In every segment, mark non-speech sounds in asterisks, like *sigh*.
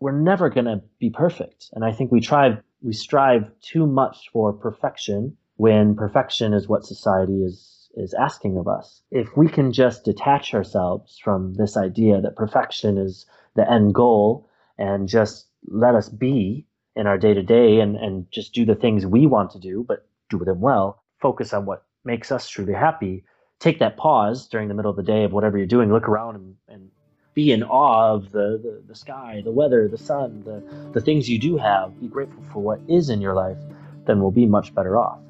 we're never going to be perfect. And I think we try, we strive too much for perfection when perfection is what society is, is asking of us. If we can just detach ourselves from this idea that perfection is the end goal and just let us be in our day to day and and just do the things we want to do, but do them well, focus on what makes us truly happy, take that pause during the middle of the day of whatever you're doing, look around and, and be in awe of the, the, the sky, the weather, the sun, the, the things you do have, be grateful for what is in your life, then we'll be much better off.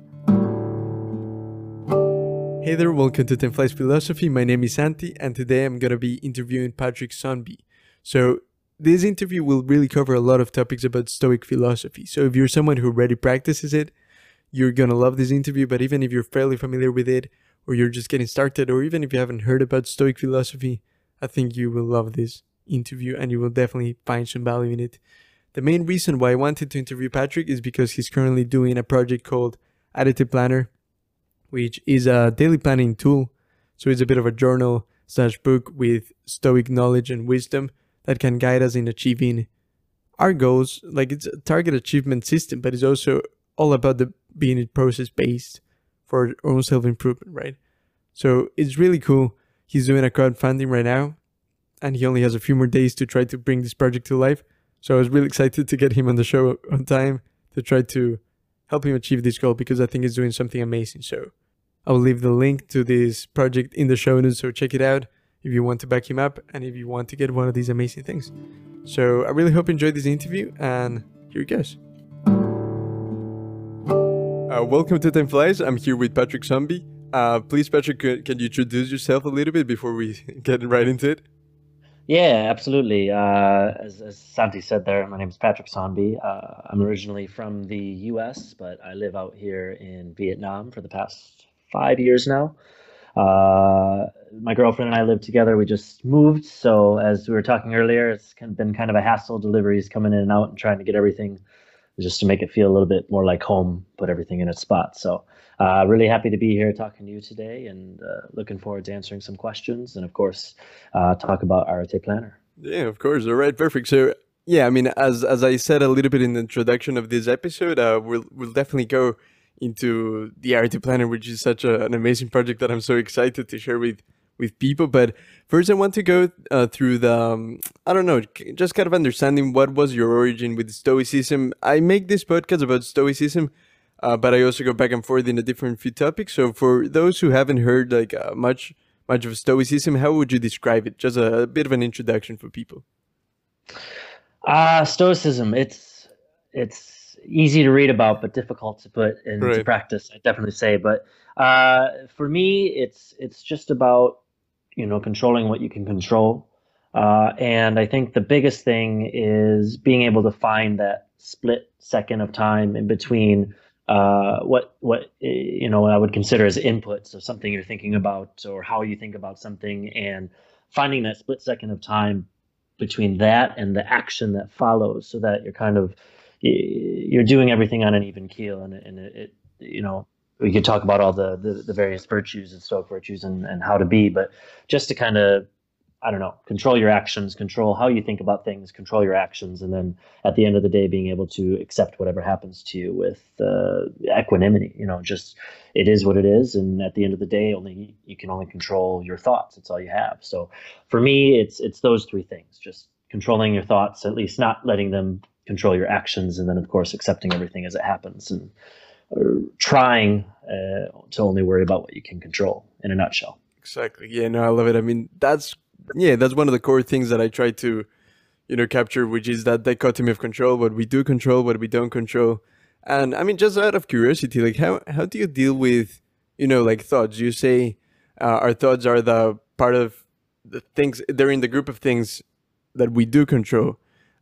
Hey there, welcome to Time Flies Philosophy. My name is Santi, and today I'm going to be interviewing Patrick Saunby. So, this interview will really cover a lot of topics about Stoic philosophy. So, if you're someone who already practices it, you're going to love this interview. But even if you're fairly familiar with it, or you're just getting started, or even if you haven't heard about Stoic philosophy, I think you will love this interview and you will definitely find some value in it. The main reason why I wanted to interview Patrick is because he's currently doing a project called Arete Planner, which is a daily planning tool. So it's a bit of a journal slash book with Stoic knowledge and wisdom that can guide us in achieving our goals. Like it's a target achievement system, but it's also all about the being process based for our own self improvement, right? So it's really cool. He's doing a crowdfunding right now, and he only has a few more days to try to bring this project to life. So I was really excited to get him on the show on time to try to help him achieve this goal because I think he's doing something amazing. So I will leave the link to this project in the show notes, so check it out if you want to back him up and if you want to get one of these amazing things. So I really hope you enjoyed this interview, and here it goes. Uh, welcome to Time Flies. I'm here with Patrick Saunby. Uh, please, Patrick, can you introduce yourself a little bit before we *laughs* get right into it? Yeah, absolutely. Uh, as, as, Santi said there, my name is Patrick Saunby. Uh, I'm originally from the U.S., but I live out here in Vietnam for the past five years now. Uh, my girlfriend and I live together. We just moved, so as we were talking earlier, it's been kind of a hassle. Deliveries coming in and out and trying to get everything just to make it feel a little bit more like home, put everything in its spot. So, uh, really happy to be here talking to you today, and uh, looking forward to answering some questions, and of course, uh, talk about Arete Planner. Yeah, of course. All right, perfect. So, yeah, I mean, as as I said a little bit in the introduction of this episode, uh, we'll we'll definitely go into the Arete Planner, which is such a, an amazing project that I'm so excited to share with with people. But first, I want to go uh, through the um, I don't know, just kind of understanding what was your origin with Stoicism. I make this podcast about Stoicism. Uh, but I also go back and forth in a different few topics. So for those who haven't heard like uh, much much of Stoicism, how would you describe it? Just a, a bit of an introduction for people. Uh, Stoicism. It's it's easy to read about, but difficult to put into right. practice. I definitely say, but uh, for me, it's it's just about you know controlling what you can control, uh, and I think the biggest thing is being able to find that split second of time in between uh, what what you know I would consider as inputs of something you're thinking about or how you think about something, and finding that split second of time between that and the action that follows, so that you're kind of you're doing everything on an even keel, and, and it, it you know we could talk about all the, the, the various virtues and stoic virtues and, and how to be, but just to kind of I don't know, control your actions, control how you think about things, control your actions, and then at the end of the day, being able to accept whatever happens to you with uh, equanimity. You know, just it is what it is, and at the end of the day, only you can only control your thoughts. That's all you have. So, for me, it's it's those three things: just controlling your thoughts, at least not letting them control your actions, and then of course accepting everything as it happens, and trying uh, to only worry about what you can control. In a nutshell. Exactly. Yeah. No, I love it. I mean, that's yeah, that's one of the core things that I try to, you know, capture, which is that dichotomy of control, what we do control, what we don't control. And I mean, just out of curiosity, like how how do you deal with, you know, like thoughts? You say uh, our thoughts are the part of the things they're in the group of things that we do control.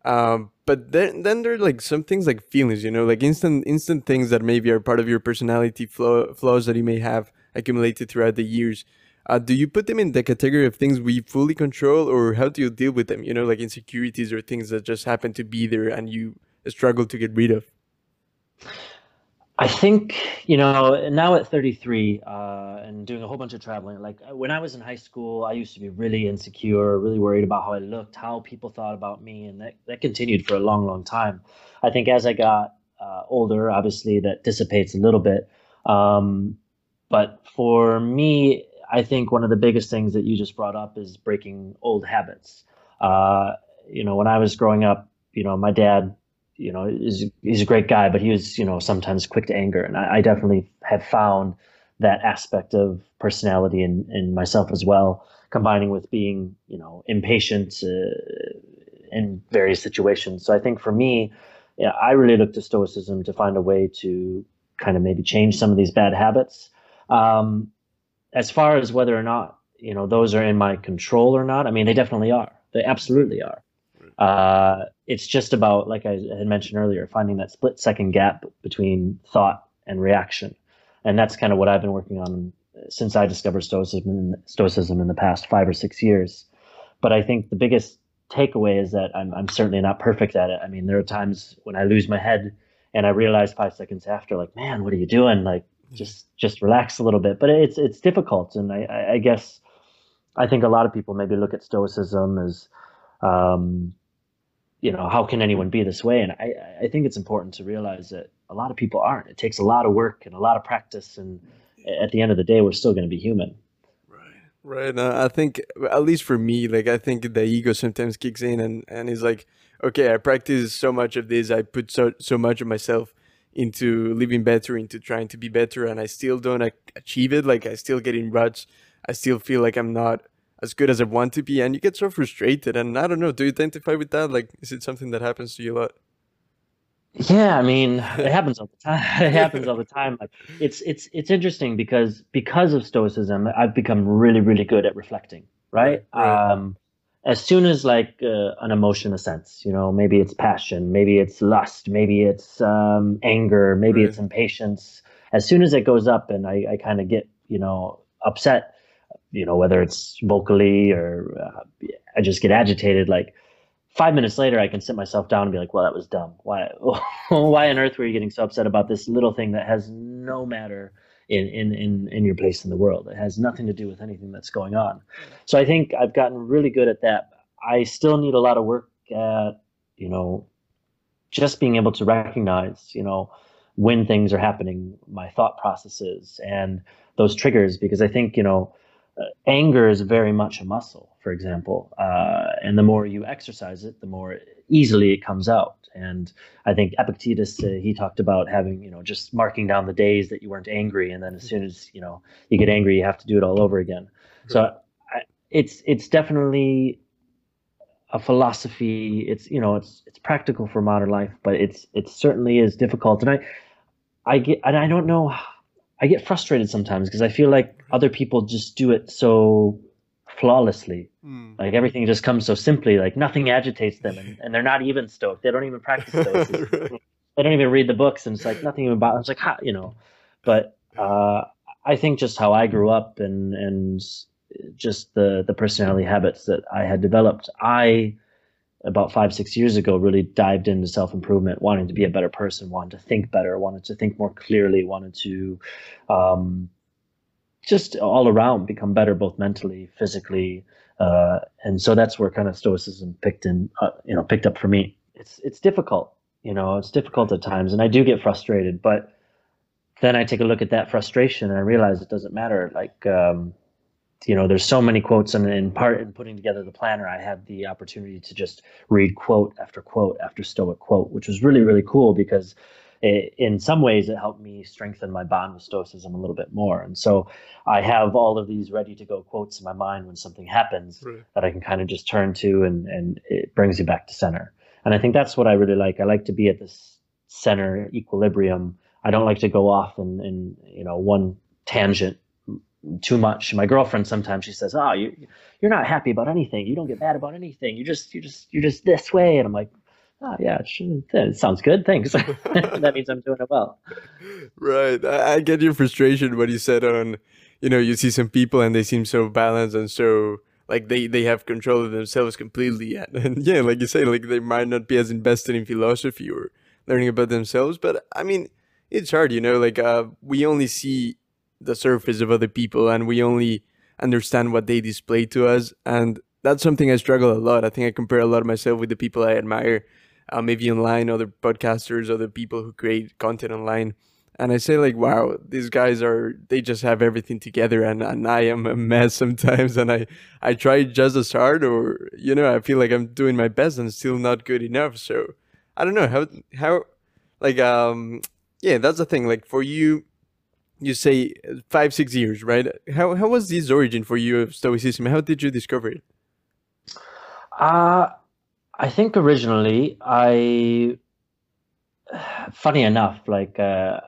Um, but then then there are like some things like feelings, you know, like instant instant things that maybe are part of your personality flaw, flaws that you may have accumulated throughout the years. Uh, do you put them in the category of things we fully control, or how do you deal with them? You know, like insecurities or things that just happen to be there and you struggle to get rid of. I think you know now at 33 uh, and doing a whole bunch of traveling. Like uh, when I was in high school, I used to be really insecure, really worried about how I looked, how people thought about me, and that that continued for a long, long time. I think as I got uh, older, obviously that dissipates a little bit. Um, but for me, I think one of the biggest things that you just brought up is breaking old habits. Uh, you know, when I was growing up, you know, my dad you know, is he's a great guy, but he was, you know, sometimes quick to anger. And I, I definitely have found that aspect of personality in, in myself as well, combining with being, you know, impatient uh, in various situations. So I think for me, yeah, I really look to Stoicism to find a way to kind of maybe change some of these bad habits. Um, as far as whether or not, you know, those are in my control or not, I mean, they definitely are. They absolutely are. Uh, it's just about, like I had mentioned earlier, finding that split second gap between thought and reaction. And that's kind of what I've been working on since I discovered Stoicism, Stoicism in the past five or six years. But I think the biggest takeaway is that I'm, I'm certainly not perfect at it. I mean, there are times when I lose my head and I realize five seconds after, like, man, what are you doing? Like, just just relax a little bit. But it's it's difficult, and I, I guess I think a lot of people maybe look at Stoicism as um, you know, how can anyone be this way? And I, I think it's important to realize that a lot of people aren't. It takes a lot of work and a lot of practice, and at the end of the day, we're still going to be human. Right, right. Uh, I think, at least for me, like I think the ego sometimes kicks in, and and is like, okay, I practice so much of this, I put so so much of myself into living better, into trying to be better, and I still don't achieve it. Like I still get in ruts. I still feel like I'm not as good as I want to be, and you get so frustrated. And I don't know, do you identify with that? Like, is it something that happens to you a lot? Yeah, I mean, *laughs* *laughs* it happens all the time. it happens all the time. Like, it's it's it's interesting because because of Stoicism, I've become really really good at reflecting. Right. right. Um, as soon as like uh, an emotion ascends, you know, maybe it's passion, maybe it's lust, maybe it's um, anger, maybe right. it's impatience. As soon as it goes up, and I, I kind of get you know upset you know, whether it's vocally or uh, I just get agitated. Like five minutes later, I can sit myself down and be like, well, that was dumb. Why, *laughs* why on earth were you getting so upset about this little thing that has no matter in, in, in, in your place in the world? It has nothing to do with anything that's going on. So I think I've gotten really good at that. I still need a lot of work at, you know, just being able to recognize, you know, when things are happening, my thought processes and those triggers, because I think, you know, anger is very much a muscle, for example, uh, and the more you exercise it, the more easily it comes out. And I think Epictetus uh, he talked about having you know just marking down the days that you weren't angry, and then as soon as you know you get angry, you have to do it all over again. So I, it's it's definitely a philosophy. It's you know it's it's practical for modern life, but it's it certainly is difficult. And I I get and I don't know I get frustrated sometimes because I feel like other people just do it so flawlessly. Mm. Like everything just comes so simply, like nothing agitates them and, and they're not even stoked. They don't even practice *laughs* those. right. They don't even read the books and it's like nothing even about it's like how you know. But uh, I think just how I grew up and and just the the personality habits that I had developed, I about five six years ago really dived into self improvement, wanting to be a better person, wanted to think better, wanted to think more clearly, wanted to um, just all around become better, both mentally, physically, uh, and so that's where kind of stoicism picked in, uh, you know, picked up for me. It's it's difficult, you know, it's difficult at times, and I do get frustrated, but then I take a look at that frustration and I realize it doesn't matter. Like um, you know, there's so many quotes, and in part in putting together the planner, I had the opportunity to just read quote after quote after Stoic quote, which was really really cool because it, in some ways it helped me strengthen my bond with Stoicism a little bit more. And so I have all of these ready to go quotes in my mind when something happens right. that I can kind of just turn to, and and it brings you back to center. And I think that's what I really like. I like to be at this center equilibrium. I don't like to go off in, in you know one tangent too much. My girlfriend sometimes she says, "Oh, you you're not happy about anything. You don't get mad about anything. You just you just you're just this way." And I'm like, "Oh yeah, it sounds good. Thanks. *laughs* that means I'm doing it well." Right. I, get your frustration when you said on, you know, you see some people and they seem so balanced and so like they they have control of themselves completely. And, *laughs* and yeah, like you say, like they might not be as invested in philosophy or learning about themselves, but I mean it's hard, you know, like uh, we only see the surface of other people and we only understand what they display to us. And that's something I struggle a lot. I think I compare a lot of myself with the people I admire, uh, maybe online, other podcasters, other people who create content online. And I say like, wow, these guys are, they just have everything together and, and I am a mess sometimes. And I, I try just as hard or, you know, I feel like I'm doing my best and still not good enough. So I don't know how, how, like, um, yeah, that's the thing. Like for you, you say five, six years, right? How, how was this origin for you of Stoicism? How did you discover it? Uh, I think originally I, funny enough, like uh,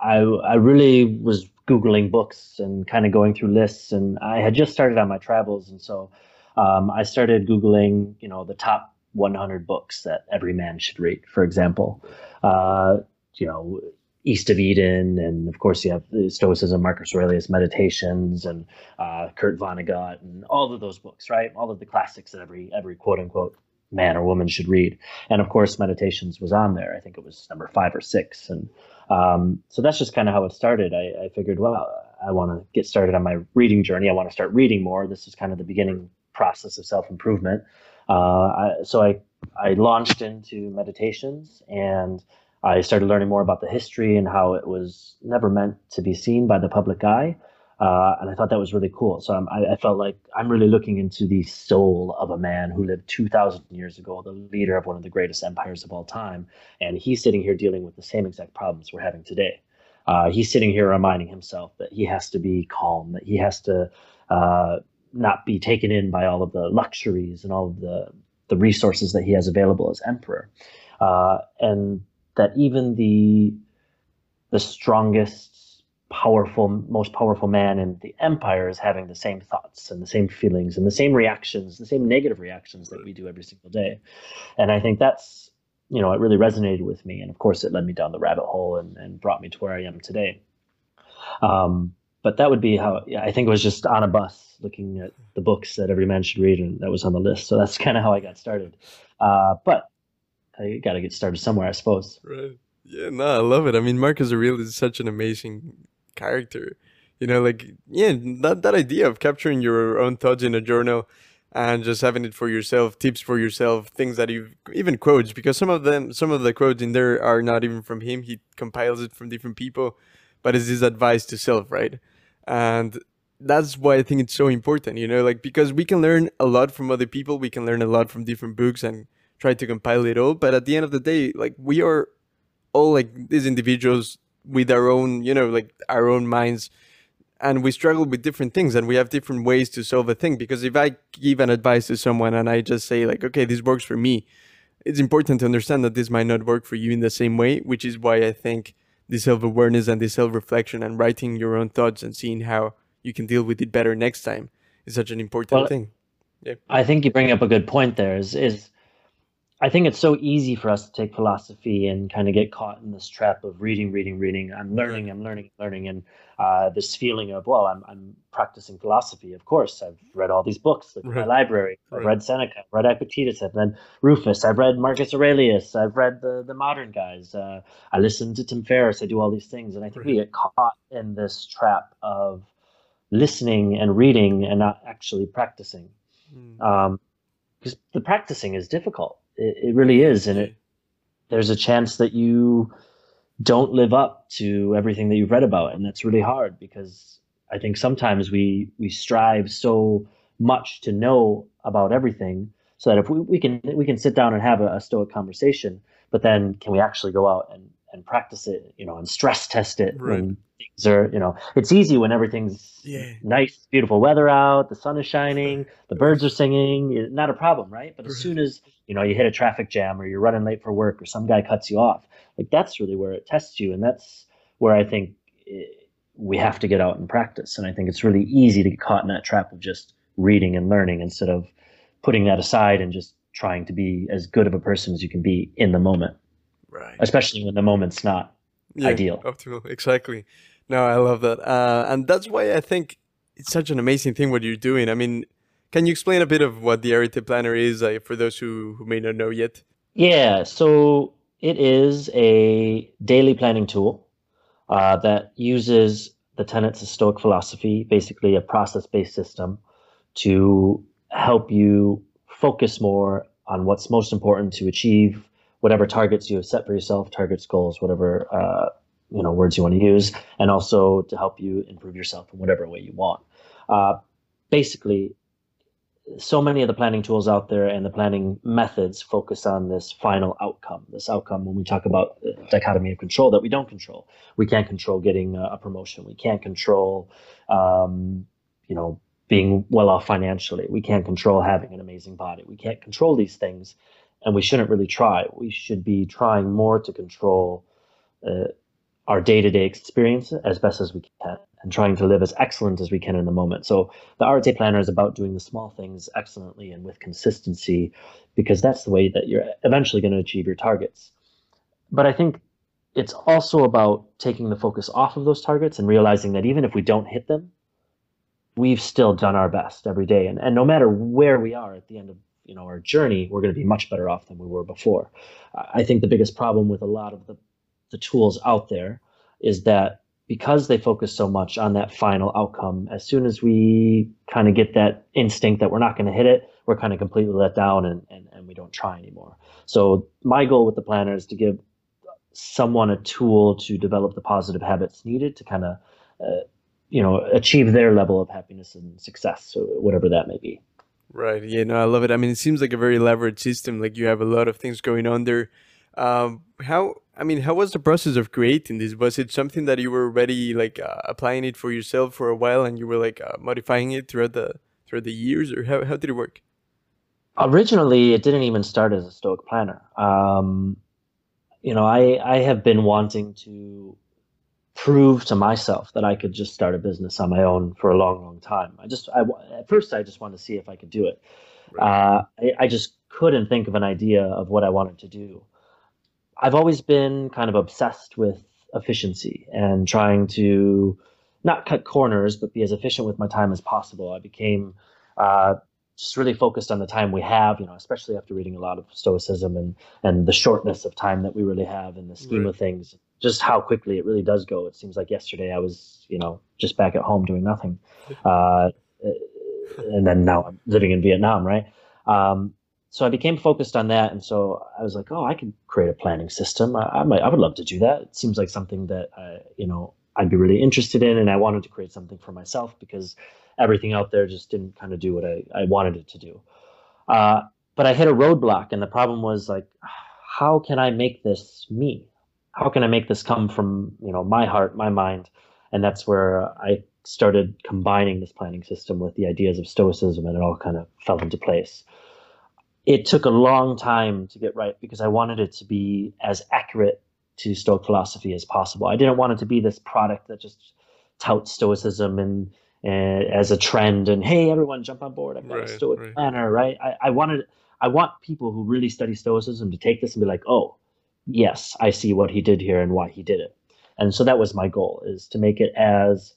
I I really was googling books and kind of going through lists, and I had just started on my travels, and so um, I started googling, you know, the top 100 books that every man should read, for example. Uh, you know, East of Eden, and of course you have Stoicism, Marcus Aurelius Meditations, and uh, Kurt Vonnegut, and all of those books, right? All of the classics that every every quote unquote man or woman should read. And of course, Meditations was on there. I think it was number five or six, and um, so that's just kind of how it started. I, I figured, well, I want to get started on my reading journey. I want to start reading more. This is kind of the beginning process of self improvement. Uh, so I I launched into meditations and I started learning more about the history and how it was never meant to be seen by the public eye. Uh, and I thought that was really cool. So I, I, felt like I'm really looking into the soul of a man who lived 2,000 years ago, the leader of one of the greatest empires of all time. And he's sitting here dealing with the same exact problems we're having today. Uh, he's sitting here reminding himself that he has to be calm, that he has to uh, not be taken in by all of the luxuries and all of the, the resources that he has available as emperor. Uh, and that even the the strongest, powerful, most powerful man in the empire is having the same thoughts and the same feelings and the same reactions, the same negative reactions that we do every single day. And I think that's you know it really resonated with me, and of course it led me down the rabbit hole and, and brought me to where I am today. Um, but that would be how yeah, I think it was just on a bus looking at the books that every man should read, and that was on the list. So that's *laughs* kind of how I got started. Uh, but I got to get started somewhere, I suppose. Right. Yeah, no, I love it. I mean, Marcus Aurelius is such an amazing character. You know, like yeah, that that idea of capturing your own thoughts in a journal and just having it for yourself, tips for yourself, things that you even quotes because some of them, some of the quotes in there are not even from him. He compiles it from different people, but it's his advice to self, right? And that's why I think it's so important. You know, like because we can learn a lot from other people, we can learn a lot from different books and try to compile it all. But at the end of the day, like we are all like these individuals with our own, you know, like our own minds and we struggle with different things and we have different ways to solve a thing because if i give an advice to someone and i just say like okay this works for me it's important to understand that this might not work for you in the same way which is why i think the self-awareness and the self-reflection and writing your own thoughts and seeing how you can deal with it better next time is such an important well, thing yeah i think you bring up a good point there is is I think it's so easy for us to take philosophy and kind of get caught in this trap of reading, reading, reading. I'm learning, I'm learning, learning, and uh, this feeling of well, I'm I'm practicing philosophy. Of course, I've read all these books. Look right. my library. I've right. read Seneca. I've read Epictetus. I've read Rufus. I've read Marcus Aurelius. I've read the the modern guys. Uh, I listen to Tim Ferriss. I do all these things, and I think right. we get caught in this trap of listening and reading and not actually practicing. Mm. Um, because the practicing is difficult it, it really is, and it there's a chance that you don't live up to everything that you've read about, and that's really hard because I think sometimes we we strive so much to know about everything so that if we, we can we can sit down and have a, a stoic conversation but then can we actually go out and and practice it, you know, and stress test it right. when things are, you know, it's easy when everything's yeah. nice, beautiful weather out, the sun is shining, the birds are singing, not a problem, right? But as soon as, you know, you hit a traffic jam or you're running late for work or some guy cuts you off, like that's really where it tests you. And that's where I think it, eh, we have to get out and practice. And I think it's really easy to get caught in that trap of just reading and learning instead of putting that aside and just trying to be as good of a person as you can be in the moment. Right. Especially when the moment's not yeah, ideal. Optimal. Exactly. No, I love that. Uh, and that's why I think it's such an amazing thing what you're doing. I mean, can you explain a bit of what the Arete Planner is uh, for those who, who may not know yet? Yeah. So it is a daily planning tool. uh, that uses the tenets of Stoic philosophy, basically a process based system, to help you focus more on what's most important to achieve whatever targets you have set for yourself, targets, goals, whatever uh, you know words you want to use, and also to help you improve yourself in whatever way you want. Uh, basically, so many of the planning tools out there and the planning methods focus on this final outcome. This outcome, when we talk about dichotomy of control, that we don't control. We can't control getting a promotion. We can't control, um, you know, being well off financially. We can't control having an amazing body. We can't control these things, and we shouldn't really try. We should be trying more to control uh, our day-to-day experience as best as we can and trying to live as excellent as we can in the moment. So the Arete planner is about doing the small things excellently and with consistency because that's the way that you're eventually going to achieve your targets. But I think it's also about taking the focus off of those targets and realizing that even if we don't hit them, we've still done our best every day. And, and no matter where we are at the end of you know our journey, we're going to be much better off than we were before. I think the biggest problem with a lot of the, the tools out there is that because they focus so much on that final outcome, as soon as we kind of get that instinct that we're not going to hit it, we're kind of completely let down and, and, and we don't try anymore. So my goal with the planner is to give someone a tool to develop the positive habits needed to kind of, uh, you know, achieve their level of happiness and success, whatever that may be. Right. Yeah. No, I love it. I mean, it seems like a very elaborate system. Like you have a lot of things going on there. Um, how I mean, how was the process of creating this? Was it something that you were already like uh, applying it for yourself for a while, and you were like uh, modifying it throughout the throughout the years, or how how did it work? Originally, it didn't even start as a Stoic planner. Um, you know, I I have been wanting to prove to myself that I could just start a business on my own for a long, long time. I just I at first I just wanted to see if I could do it. Right. Uh, I, I just couldn't think of an idea of what I wanted to do. I've always been kind of obsessed with efficiency and trying to not cut corners, but be as efficient with my time as possible. I became uh, just really focused on the time we have, you know, especially after reading a lot of Stoicism and and the shortness of time that we really have in the scheme right. of things. Just how quickly it really does go. It seems like yesterday I was, you know, just back at home doing nothing, *laughs* uh, and then now I'm living in Vietnam, right? Um, so I became focused on that, and so I was like, oh, I can create a planning system. I, I might, I would love to do that. It seems like something that I, you know I'd be really interested in, and I wanted to create something for myself because everything out there just didn't kind of do what I, I wanted it to do. Uh, but I hit a roadblock, and the problem was like, how can I make this me? How can I make this come from you know my heart, my mind? And that's where I started combining this planning system with the ideas of Stoicism, and it all kind of fell into place it took a long time to get right because I wanted it to be as accurate to Stoic philosophy as possible. I didn't want it to be this product that just touts Stoicism and uh, as a trend and hey, everyone jump on board. I've got right, a Stoic right. planner, right? I, I wanted, I want people who really study Stoicism to take this and be like, oh, yes, I see what he did here and why he did it. And so that was my goal: is to make it as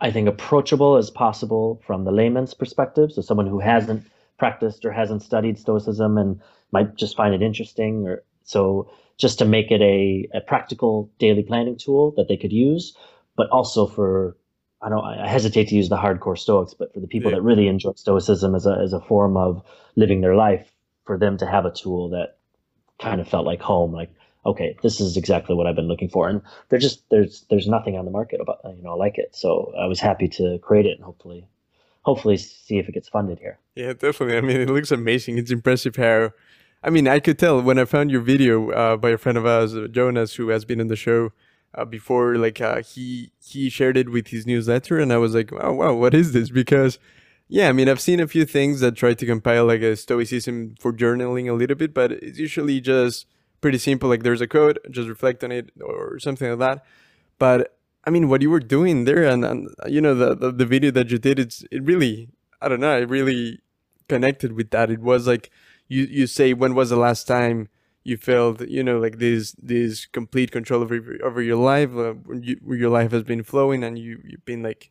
I think approachable as possible from the layman's perspective. So someone who hasn't practiced or hasn't studied Stoicism and might just find it interesting. Or so just to make it a, a practical daily planning tool that they could use, but also for I don't I hesitate to use the hardcore Stoics, but for the people yeah. that really enjoy Stoicism as a as a form of living their life, for them to have a tool that kind of felt like home, like okay, this is exactly what I've been looking for, and there's just there's there's nothing on the market about you know like it. So I was happy to create it and hopefully hopefully see if it gets funded here. Yeah, definitely. I mean, it looks amazing. It's impressive how. I mean, I could tell when I found your video uh, by a friend of ours, Jonas, who has been in the show uh, before. Like uh, he he shared it with his newsletter, and I was like, "Wow, wow, what is this?" Because yeah, I mean, I've seen a few things that try to compile like a stoicism for journaling a little bit, but it's usually just pretty simple. Like there's a code, just reflect on it or something like that. But I mean, what you were doing there, and, and you know, the, the, the video that you did, it's it really, I don't know, it really connected with that. It was like you you say, when was the last time you felt, you know, like this this complete control over over your life, uh, you, your life has been flowing, and you you've been like,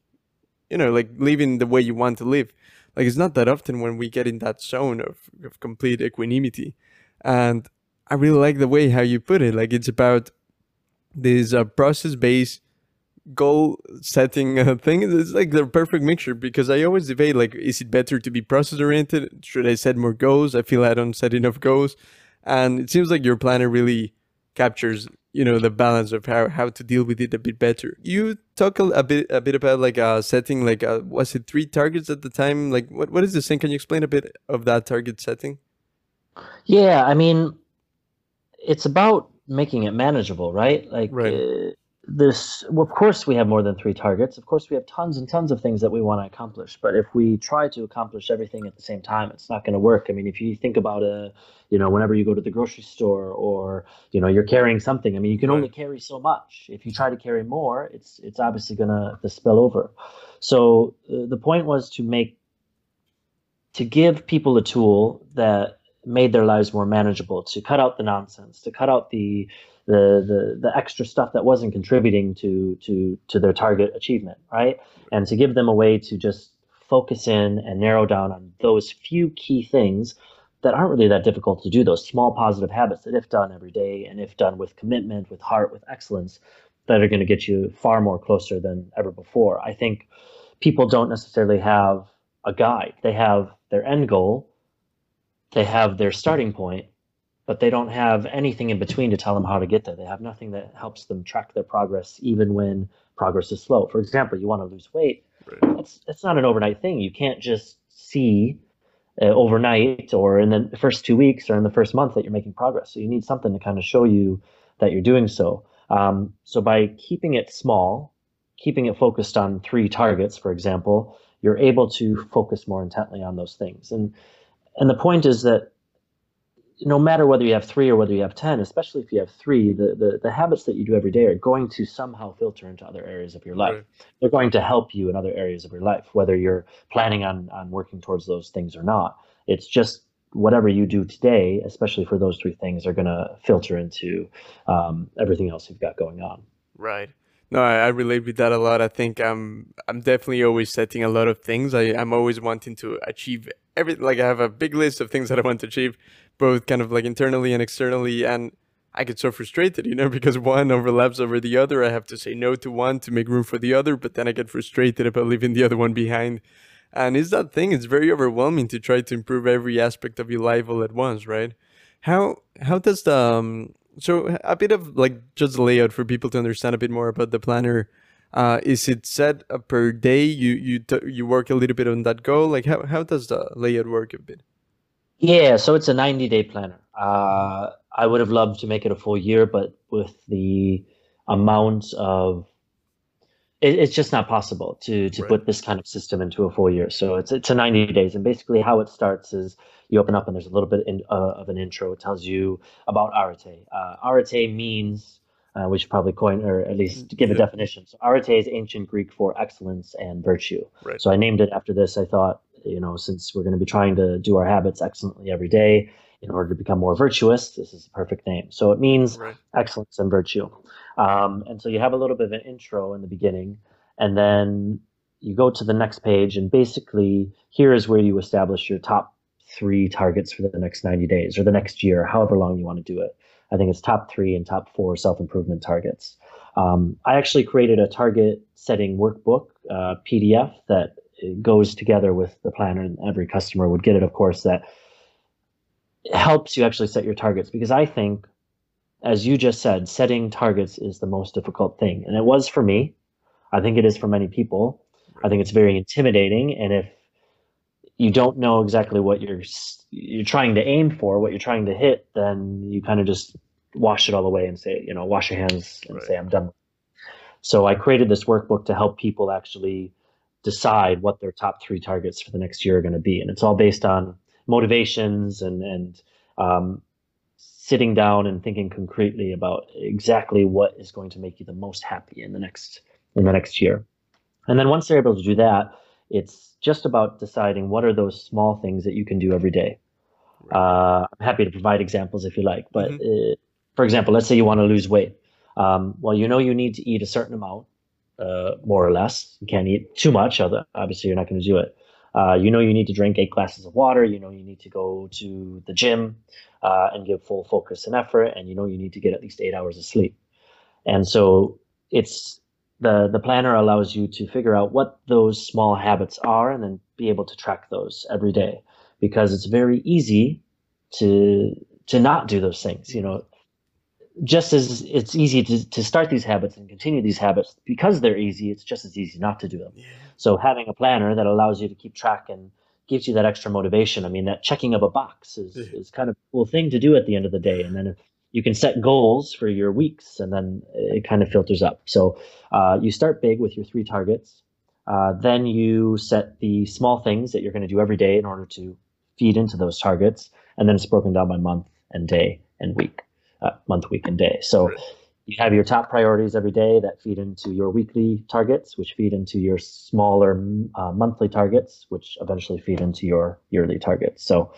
you know, like living the way you want to live. Like it's not that often when we get in that zone of of complete equanimity, and I really like the way how you put it. Like it's about this uh, process based goal setting uh, thing. It's like the perfect mixture because i always debate like is it better to be process oriented should i set more goals? I feel i don't set enough goals. And it seems like your planner really captures you know the balance of how, how to deal with it a bit better. You talk a, a bit a bit about like uh setting like uh was it three targets at the time? Like what, what is this thing? Can you explain a bit of that target setting? Yeah i mean it's about making it manageable right? Like right. Uh, this well, of course we have more than three targets. Of course we have tons and tons of things that we want to accomplish. But if we try to accomplish everything at the same time it's not going to work. I mean if you think about a you know whenever you go to the grocery store or you know you're carrying something i mean you can only carry so much. If you try to carry more it's it's obviously going to spill over. So uh, the point was to make to give people a tool that made their lives more manageable to cut out the nonsense to cut out the the, the the extra stuff that wasn't contributing to to to their target achievement, right? And to give them a way to just focus in and narrow down on those few key things that aren't really that difficult to do. Those small positive habits that, if done every day and if done with commitment, with heart, with excellence, that are going to get you far more closer than ever before. I think people don't necessarily have a guide. They have their end goal, they have their starting point, but they don't have anything in between to tell them how to get there. They have nothing that helps them track their progress, even when progress is slow. For example, you want to lose weight. Right. That's that's not an overnight thing. You can't just see uh, overnight or in the first two weeks or in the first month that you're making progress. So you need something to kind of show you that you're doing so. Um, so by keeping it small, keeping it focused on three targets, for example, you're able to focus more intently on those things. And and the point is that no matter whether you have three or whether you have 10, especially if you have three, the, the, the habits that you do every day are going to somehow filter into other areas of your life. Right. They're going to help you in other areas of your life, whether you're planning on, on working towards those things or not. It's just whatever you do today, especially for those three things, are going to filter into um, everything else you've got going on. Right. No, I, I, relate with that a lot. I think I'm I'm definitely always setting a lot of things. I, I'm always wanting to achieve everything. Like I have a big list of things that I want to achieve, both kind of like internally and externally. And I get so frustrated, you know, *laughs* because one overlaps over the other. I have to say no to one to make room for the other, but then I get frustrated about leaving the other one behind. And it's that thing, it's very overwhelming to try to improve every aspect of your life all at once, right? How how does the um, so a bit of like just layout for people to understand a bit more about the planner. Uh, is it set per day? You you you work a little bit on that goal. Like how how does the layout work a bit? Yeah, so it's a 90 day planner. Uh, I would have loved to make it a full year, but with the amount of it, it's just not possible to to right. put this kind of system into a full year. So it's it's a 90 days, and basically how it starts is you open up and there's a little bit in, uh, of an intro. It tells you about arete. Uh, arete means uh, we should probably coin or at least give a definition. So arete is ancient Greek for excellence and virtue. Right. So I named it after this. I thought you know, since we're going to be trying to do our habits excellently every day in order to become more virtuous, this is a perfect name. So it means right. excellence and virtue. Um, and so you have a little bit of an intro in the beginning, and then you go to the next page, and basically here is where you establish your top three targets for the next 90 days or the next year, however long you want to do it. I think it's top three and top four self improvement targets. Um, I actually created a target setting workbook uh, PDF that goes together with the planner, and every customer would get it, of course, that helps you actually set your targets. Because I think, as you just said, setting targets is the most difficult thing. And it was for me. I think it is for many people. I think it's very intimidating. And if you don't know exactly what you're you're trying to aim for, what you're trying to hit, then you kind of just wash it all away and say, you know, wash your hands and right. say, I'm done. So I created this workbook to help people actually decide what their top three targets for the next year are going to be. And it's all based on motivations and, and um, sitting down and thinking concretely about exactly what is going to make you the most happy in the next in the next year. And then once they're able to do that, it's just about deciding what are those small things that you can do every day. Uh, I'm happy to provide examples if you like, but mm-hmm. uh, for example, let's say you want to lose weight. Um, well, you know you need to eat a certain amount uh, more or less. You can't eat too much, obviously, you're not going to do it. Uh, you know you need to drink eight glasses of water. You know you need to go to the gym uh, and give full focus and effort. And you know you need to get at least eight hours of sleep. And so it's the the planner allows you to figure out what those small habits are and then be able to track those every day because it's very easy to to not do those things you know just as it's easy to, to start these habits and continue these habits because they're easy it's just as easy not to do them yeah. So having a planner that allows you to keep track and gives you that extra motivation i mean that checking of a box is, yeah. is kind of a cool thing to do at the end of the day and then you can set goals for your weeks and then it kind of filters up so uh, you start big with your three targets uh, then you set the small things that you're going to do every day in order to feed into those targets and then it's broken down by month and day and week uh, month, week, and day. So. You have your top priorities every day that feed into your weekly targets, which feed into your smaller uh, monthly targets, which eventually feed into your yearly targets. So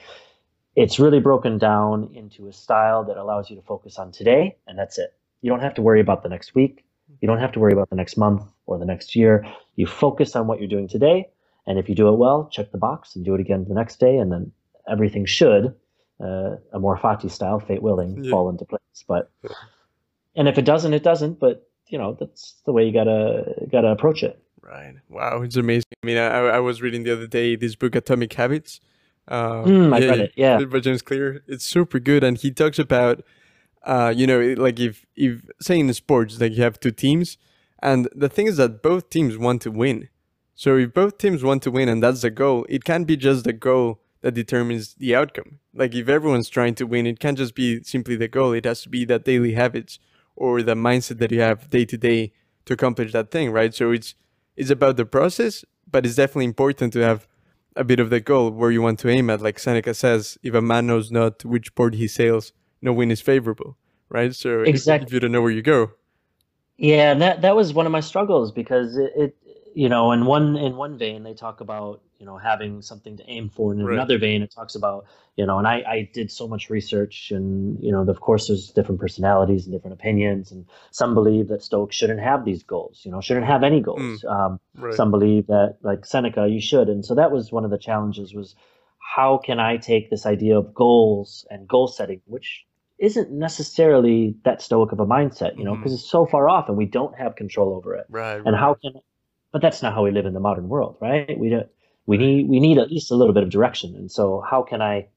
it's really broken down into a style that allows you to focus on today, and that's it. You don't have to worry about the next week. You don't have to worry about the next month or the next year. You focus on what you're doing today, and if you do it well, check the box and do it again the next day, and then everything should uh, amor fati style, fate willing, yeah. fall into place. But and if it doesn't, it doesn't. But you know, that's the way you gotta gotta approach it. Right. Wow, it's amazing. I mean, I, I was reading the other day this book, Atomic Habits. Uh, mm, I yeah, read it. Yeah, by James Clear. It's super good, and he talks about, uh, you know, like if if say in sports, like you have two teams, and the thing is that both teams want to win. So if both teams want to win, and that's the goal, it can't be just the goal that determines the outcome. Like if everyone's trying to win, it can't just be simply the goal. It has to be that daily habits or the mindset that you have day to day to accomplish that thing, right? So it's it's about the process, but it's definitely important to have a bit of the goal where you want to aim at. Like Seneca says, if a man knows not which port he sails, no wind is favorable, right? So exactly. if, if you don't know where you go. Yeah, that that was one of my struggles because it, it you know, in one in one vein they talk about you know having something to aim for, and in right. another vein it talks about you know, and I I did so much research, and you know, of course there's different personalities and different opinions, and some believe that Stoics shouldn't have these goals, you know, shouldn't have any goals. Mm. Um, right. Some believe that like Seneca, you should, and so that was one of the challenges was how can I take this idea of goals and goal setting, which isn't necessarily that stoic of a mindset, you know, because mm. it's so far off and we don't have control over it. Right. And right. how can but that's not how we live in the modern world, right? We don't, we need we need at least a little bit of direction. And so, how can I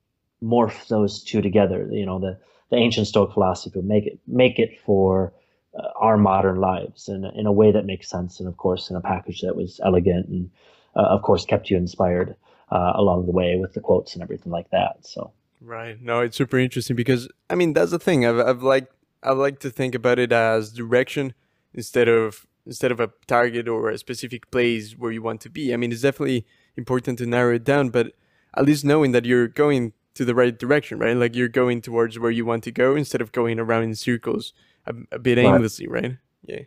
morph those two together? You know, the the ancient Stoic philosophy make it make it for uh, our modern lives in in a way that makes sense, and of course, in a package that was elegant and uh, of course kept you inspired uh, along the way with the quotes and everything like that. So. Right. No, it's super interesting because I mean that's the thing. I've I've like I like to think about it as direction instead of instead of a target or a specific place where you want to be. I mean, it's definitely important to narrow it down, but at least knowing that you're going to the right direction, right? Like you're going towards where you want to go instead of going around in circles a, a bit aimlessly, right. right? Yeah.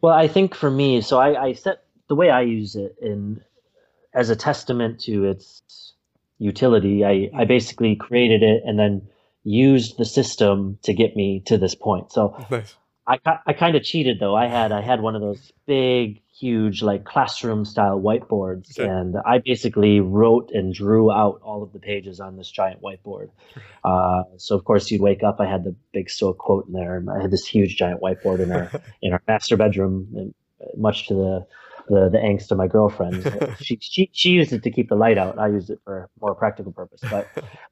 Well, I think for me, so I, I set the way I use it in as a testament to its utility. I, I basically created it and then used the system to get me to this point. So nice. I, I kind of cheated though. I had I had one of those big, huge like classroom style whiteboards, okay. and I basically wrote and drew out all of the pages on this giant whiteboard. *laughs* Uh, so of course you'd wake up. I had the big Stoic quote in there, and I had this huge giant whiteboard in our *laughs* in our master bedroom, and much to the the, the angst of my girlfriend. *laughs* she, she she used it to keep the light out. I used it for more practical purpose. But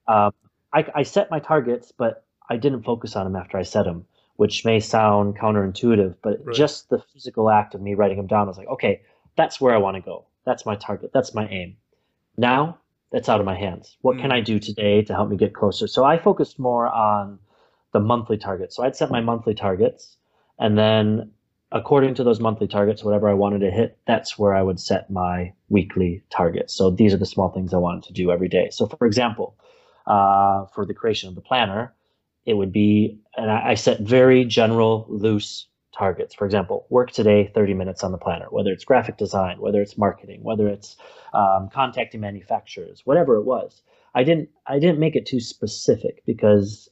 um, I, I set my targets, but I didn't focus on them after I set them which may sound counterintuitive, but right. just the physical act of me writing them down, I was like, okay, that's where I want to go. That's my target. That's my aim. Now that's out of my hands. What mm. can I do today to help me get closer? So I focused more on the monthly targets. So I'd set my monthly targets, and then according to those monthly targets, whatever I wanted to hit, that's where I would set my weekly targets. So these are the small things I wanted to do every day. So for example, uh, for the creation of the planner, it would be, and I, I set very general, loose targets. For example, work today 30 minutes on the planner, whether it's graphic design, whether it's marketing, whether it's um, contacting manufacturers, whatever it was. I didn't I didn't make it too specific because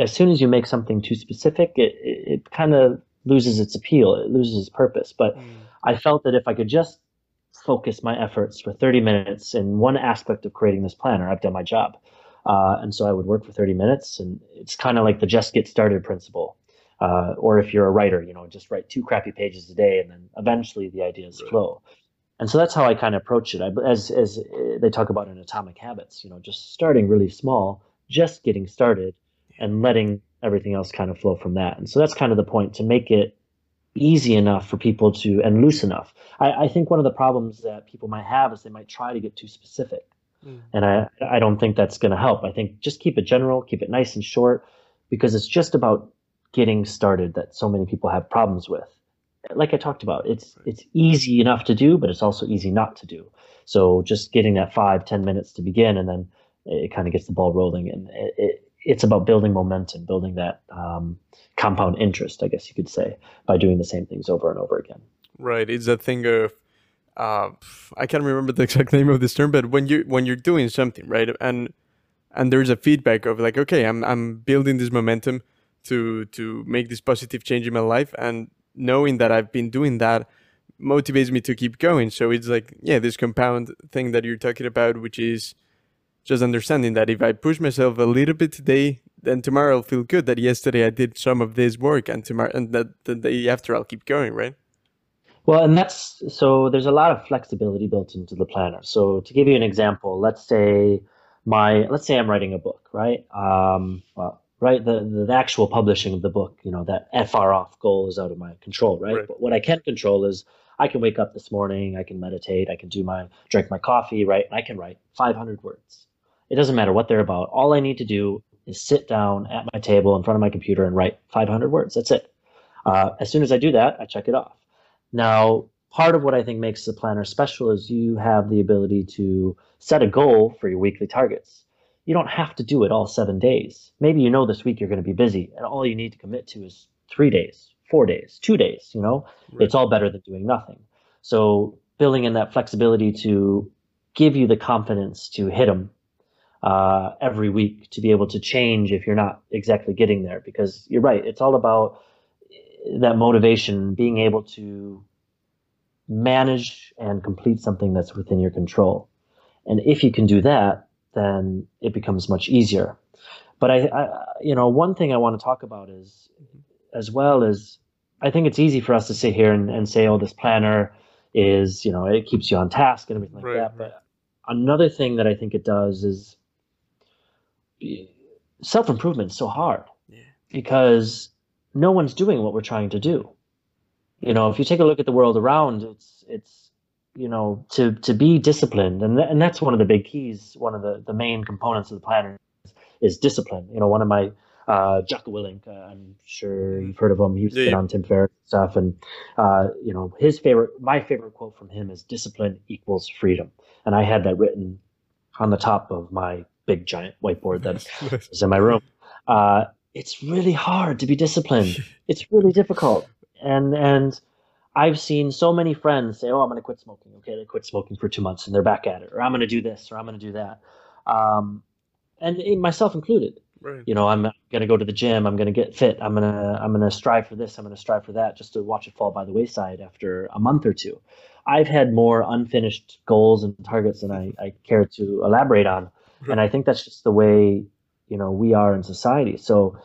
as soon as you make something too specific, it, it, it kind of loses its appeal, it loses its purpose. But mm. I felt that if I could just focus my efforts for 30 minutes in one aspect of creating this planner, I've done my job. Uh, and so I would work for 30 minutes, and it's kind of like the just get started principle. Uh, or if you're a writer, you know, just write two crappy pages a day, and then eventually the ideas right. flow. And so that's how I kind of approach it. I, as as uh, they talk about in Atomic Habits, you know, just starting really small, just getting started, and letting everything else kind of flow from that. And so that's kind of the point to make it easy enough for people to and loose enough. I, I think one of the problems that people might have is they might try to get too specific. Mm. And I, I don't think that's going to help. I think just keep it general, keep it nice and short, because it's just about getting started that so many people have problems with. Like I talked about, it's it's easy enough to do, but it's also easy not to do. So just getting that five ten minutes to begin, and then it kind of gets the ball rolling, and it, it, it's about building momentum, building that um, compound interest, I guess you could say, by doing the same things over and over again. Right. It's a thing of uh, I can't remember the exact *laughs* name of this term, but when you when you're doing something, right, and and there's a feedback of like, okay, I'm I'm building this momentum to to make this positive change in my life, and knowing that I've been doing that motivates me to keep going. So it's like, yeah, this compound thing that you're talking about, which is just understanding that if I push myself a little bit today, then tomorrow I'll feel good that yesterday I did some of this work, and tomorrow and that the day after I'll keep going, right? Well, and that's so there's a lot of flexibility built into the planner. So to give you an example, let's say my let's say I'm writing a book, right? Um, well, right, the, the actual publishing of the book, you know, that far off goal is out of my control, right? right? But what I can control is I can wake up this morning, I can meditate, I can do my drink my coffee, right? I can write 500 words. It doesn't matter what they're about. All I need to do is sit down at my table in front of my computer and write 500 words. That's it. Uh, as soon as I do that, I check it off. Now, part of what I think makes the planner special is you have the ability to set a goal for your weekly targets. You don't have to do it all seven days. Maybe you know this week you're going to be busy, and all you need to commit to is three days, four days, two days. You know, right. it's all better than doing nothing. So, building in that flexibility to give you the confidence to hit them uh, every week to be able to change if you're not exactly getting there. Because you're right, it's all about that motivation, being able to manage and complete something that's within your control. And if you can do that, then it becomes much easier. But I, I you know, one thing I want to talk about is, as well as, I think it's easy for us to sit here and, and say, oh, this planner is, you know, it keeps you on task and everything like right, that. Right. But another thing that I think it does is self improvement is so hard yeah. because no one's doing what we're trying to do. You know, if you take a look at the world around, it's it's you know to to be disciplined, and th- and that's one of the big keys. One of the the main components of the planner is, is discipline. You know, one of my uh, Jocko Willink, uh, I'm sure you've heard of him. He's yeah. been on Tim Ferriss stuff, and uh, you know his favorite, my favorite quote from him is "Discipline equals freedom," and I had that written on the top of my big giant whiteboard that *laughs* is in my room. Uh, it's really hard to be disciplined. *laughs* it's really difficult. And and I've seen so many friends say, "Oh, I'm going to quit smoking." Okay, they quit smoking for two months and they're back at it, or I'm going to do this, or I'm going to do that, um, and myself included. Right. You know, I'm going to go to the gym. I'm going to get fit. I'm going to I'm going to strive for this. I'm going to strive for that, just to watch it fall by the wayside after a month or two. I've had more unfinished goals and targets than I, I care to elaborate on, and I think that's just the way you know we are in society so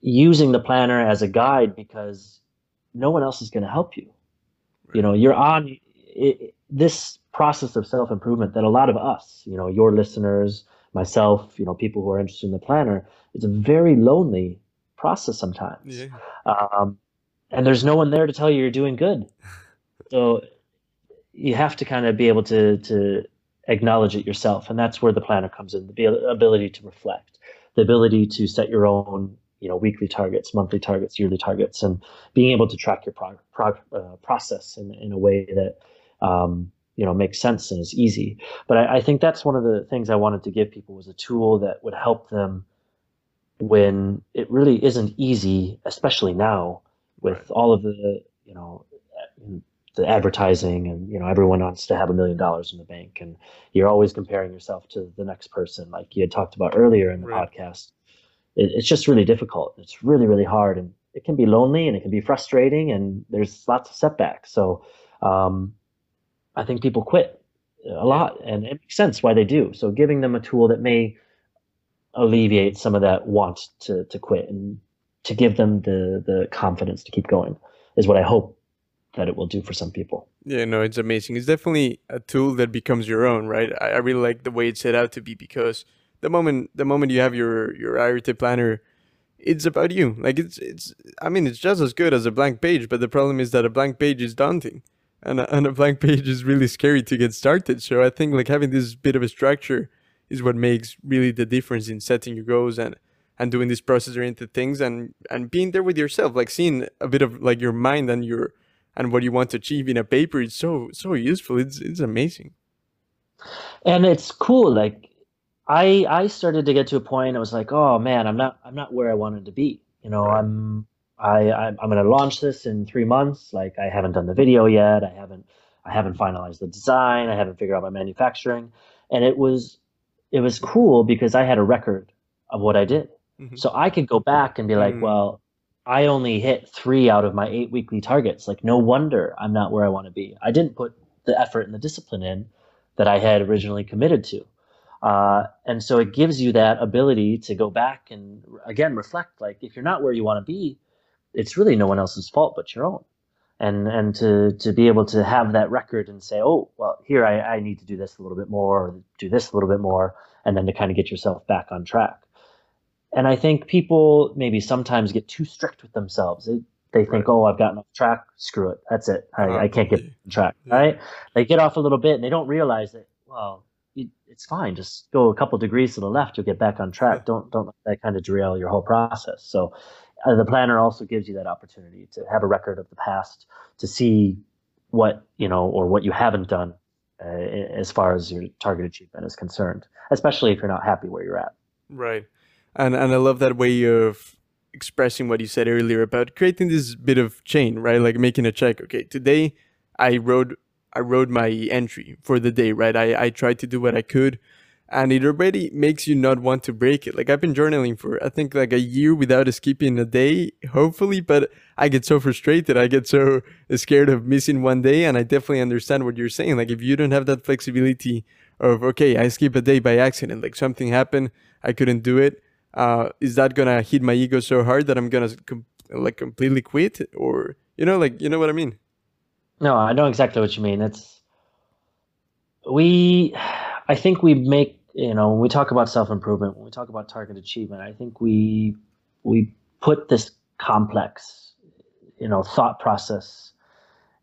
using the planner as a guide because no one else is going to help you right. you know you're on it, this process of self-improvement that a lot of us you know your listeners myself you know people who are interested in the planner it's a very lonely process sometimes yeah. um, and there's no one there to tell you you're doing good *laughs* so you have to kind of be able to to acknowledge it yourself. And that's where the planner comes in, the ability to reflect, the ability to set your own, you know, weekly targets, monthly targets, yearly targets, and being able to track your prog- prog- uh, process in, in a way that, um, you know, makes sense and is easy. But I, I think that's one of the things I wanted to give people was a tool that would help them when it really isn't easy, especially now with right. all of the, you know, the advertising and you know everyone wants to have a million dollars in the bank and you're always comparing yourself to the next person like you had talked about earlier in the right. podcast. It, it's just really difficult. It's really really hard and it can be lonely and it can be frustrating and there's lots of setbacks. So um, i think people quit a lot and it makes sense why they do. So giving them a tool that may alleviate some of that want to, to quit and to give them the the confidence to keep going is what I hope that it will do for some people. Yeah, no, it's amazing. It's definitely a tool that becomes your own, right? I, I really like the way it's set out to be because the moment the moment you have your your Arete planner, it's about you. Like it's it's I mean it's just as good as a blank page, but the problem is that a blank page is daunting. And a, and a blank *laughs* page is really scary to get started. So I think like having this bit of a structure is what makes really the difference in setting your goals and and doing this process oriented things and and being there with yourself like seeing a bit of like your mind and your and what you want to achieve in a paper is so so useful. It's it's amazing. And it's cool like i i started to get to a point i was like oh man i'm not i'm not where i wanted to be. You know right. i'm i i'm, I'm going to launch this in three months. Like i haven't done the video yet. I haven't i haven't finalized the design. I haven't figured out my manufacturing. And it was it was cool because i had a record of what i did. Mm-hmm. so i could go back and be like mm. well I only hit three out of my eight weekly targets. Like, no wonder I'm not where I want to be. I didn't put the effort and the discipline in that I had originally committed to. Uh, and so it gives you that ability to go back and again reflect. Like, if you're not where you want to be, it's really no one else's fault but your own. And and to to be able to have that record and say, oh, well, here I, I need to do this a little bit more, or do this a little bit more, and then to kind of get yourself back on track. And I think people maybe sometimes get too strict with themselves. They, they think, right. oh, I've gotten off track. Screw it. That's it. I, uh, I can't get on track. Yeah. Right? They get off a little bit and they don't realize that, well, it's fine. Just go a couple degrees to the left. You'll get back on track. Yeah. Don't, don't let that kind of derail your whole process. So uh, the planner also gives you that opportunity to have a record of the past, to see what, you know, or what you haven't done uh, as far as your target achievement is concerned, especially if you're not happy where you're at. Right and and I love that way of expressing what you said earlier about creating this bit of chain, right? Like making a check. Okay, today I wrote I wrote my entry for the day, right? I I tried to do what I could, and it already makes you not want to break it. Like I've been journaling for I think like a year without skipping a day, hopefully, but I get so frustrated. I get so scared of missing one day, and I definitely understand what you're saying. Like if you don't have that flexibility of okay, I skip a day by accident, like something happened, I couldn't do it uh, is that gonna hit my ego so hard that I'm gonna com- like completely quit, or you know, like you know what I mean? No, I know exactly what you mean. It's we, I think we make you know when we talk about self improvement, when we talk about target achievement, I think we we put this complex, you know, thought process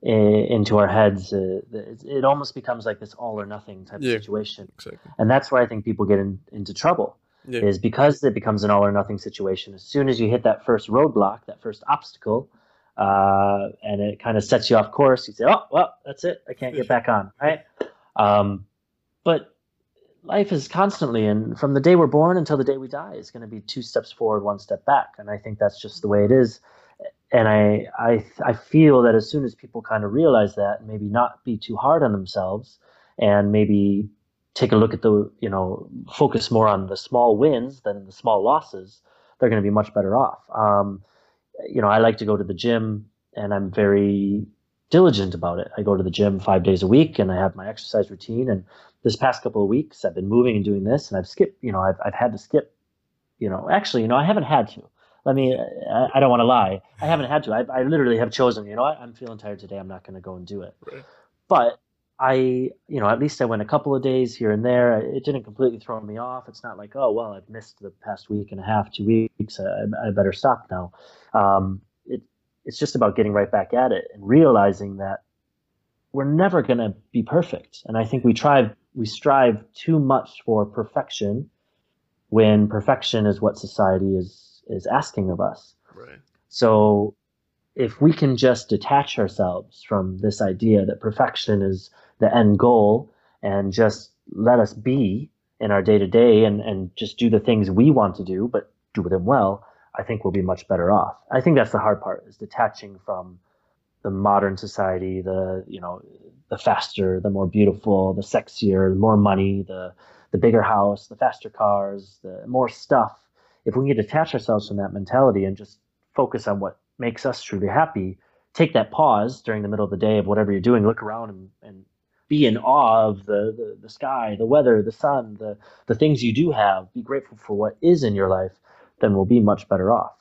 into our heads. Uh, it, it, almost becomes like this all or nothing type yeah, of situation, exactly. and that's where I think people get in, into trouble yeah. is because it becomes an all or nothing situation. As soon as you hit that first roadblock, that first obstacle, uh, and it kind of sets you off course, you say, "Oh, well, that's it. I can't get back on." Right? Um, but life is constantly, and from the day we're born until the day we die, is going to be two steps forward, one step back, and I think that's just the way it is. And I, I, I feel that as soon as people kind of realize that, maybe not be too hard on themselves, and maybe take a look at the, you know, focus more on the small wins than the small losses, they're going to be much better off. Um, you know, I like to go to the gym and I'm very diligent about it. I go to the gym five days a week and I have my exercise routine. And this past couple of weeks, I've been moving and doing this, and I've skipped. You know, I've I've had to skip. You know, actually, you know, I haven't had to. Let me. I, I don't want to lie. I haven't had to. I, I literally have chosen. You know what? I'm feeling tired today. I'm not going to go and do it. Right. But I, you know, at least I went a couple of days here and there. It didn't completely throw me off. It's not like, oh, well, I've missed the past week and a half, two weeks. I, I better stop now. Um, it, it's just about getting right back at it and realizing that we're never going to be perfect. And I think we try, we strive too much for perfection when perfection is what society is, is asking of us. Right. So if we can just detach ourselves from this idea that perfection is the end goal and just let us be in our day to day and and just do the things we want to do, but do them well, I think we'll be much better off. I think that's the hard part is detaching from the modern society, the you know, the faster, the more beautiful, the sexier, the more money, the the bigger house, the faster cars, the more stuff. If we can detach ourselves from that mentality and just focus on what makes us truly happy, take that pause during the middle of the day of whatever you're doing, look around and, and be in awe of the, the, the sky, the weather, the sun, the, the things you do have. Be grateful for what is in your life, then we'll be much better off.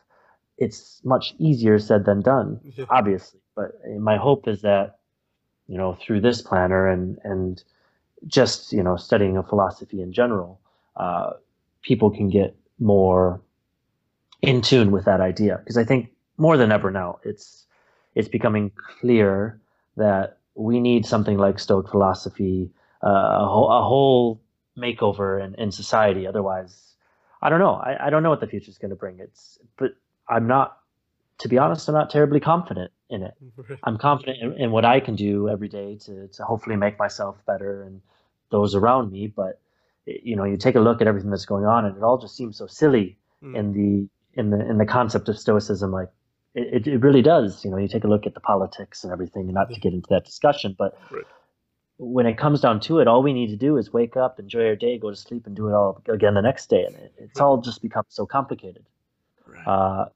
it's much easier said than done, yeah. obviously. But my hope is that, you know, through this planner and and just you know studying a philosophy in general, uh, people can get more in tune with that idea because I think more than ever now it's it's becoming clear that we need something like Stoic philosophy, uh, a, whole, a whole makeover in, in society. Otherwise, I don't know. I, I don't know what the future is going to bring. It's but I'm not, to be honest, I'm not terribly confident in it. *laughs* I'm confident in, in, what I can do every day to to hopefully make myself better and those around me. But you know, you take a look at everything that's going on, and it all just seems so silly mm. in the in the in the concept of stoicism. Like it, it really does. You know, you take a look at the politics and everything, and not to get into that discussion, but. Right when it comes down to it, all we need to do is wake up, enjoy our day, go to sleep, and do it all again the next day. And it, it's all just become so complicated right. uh,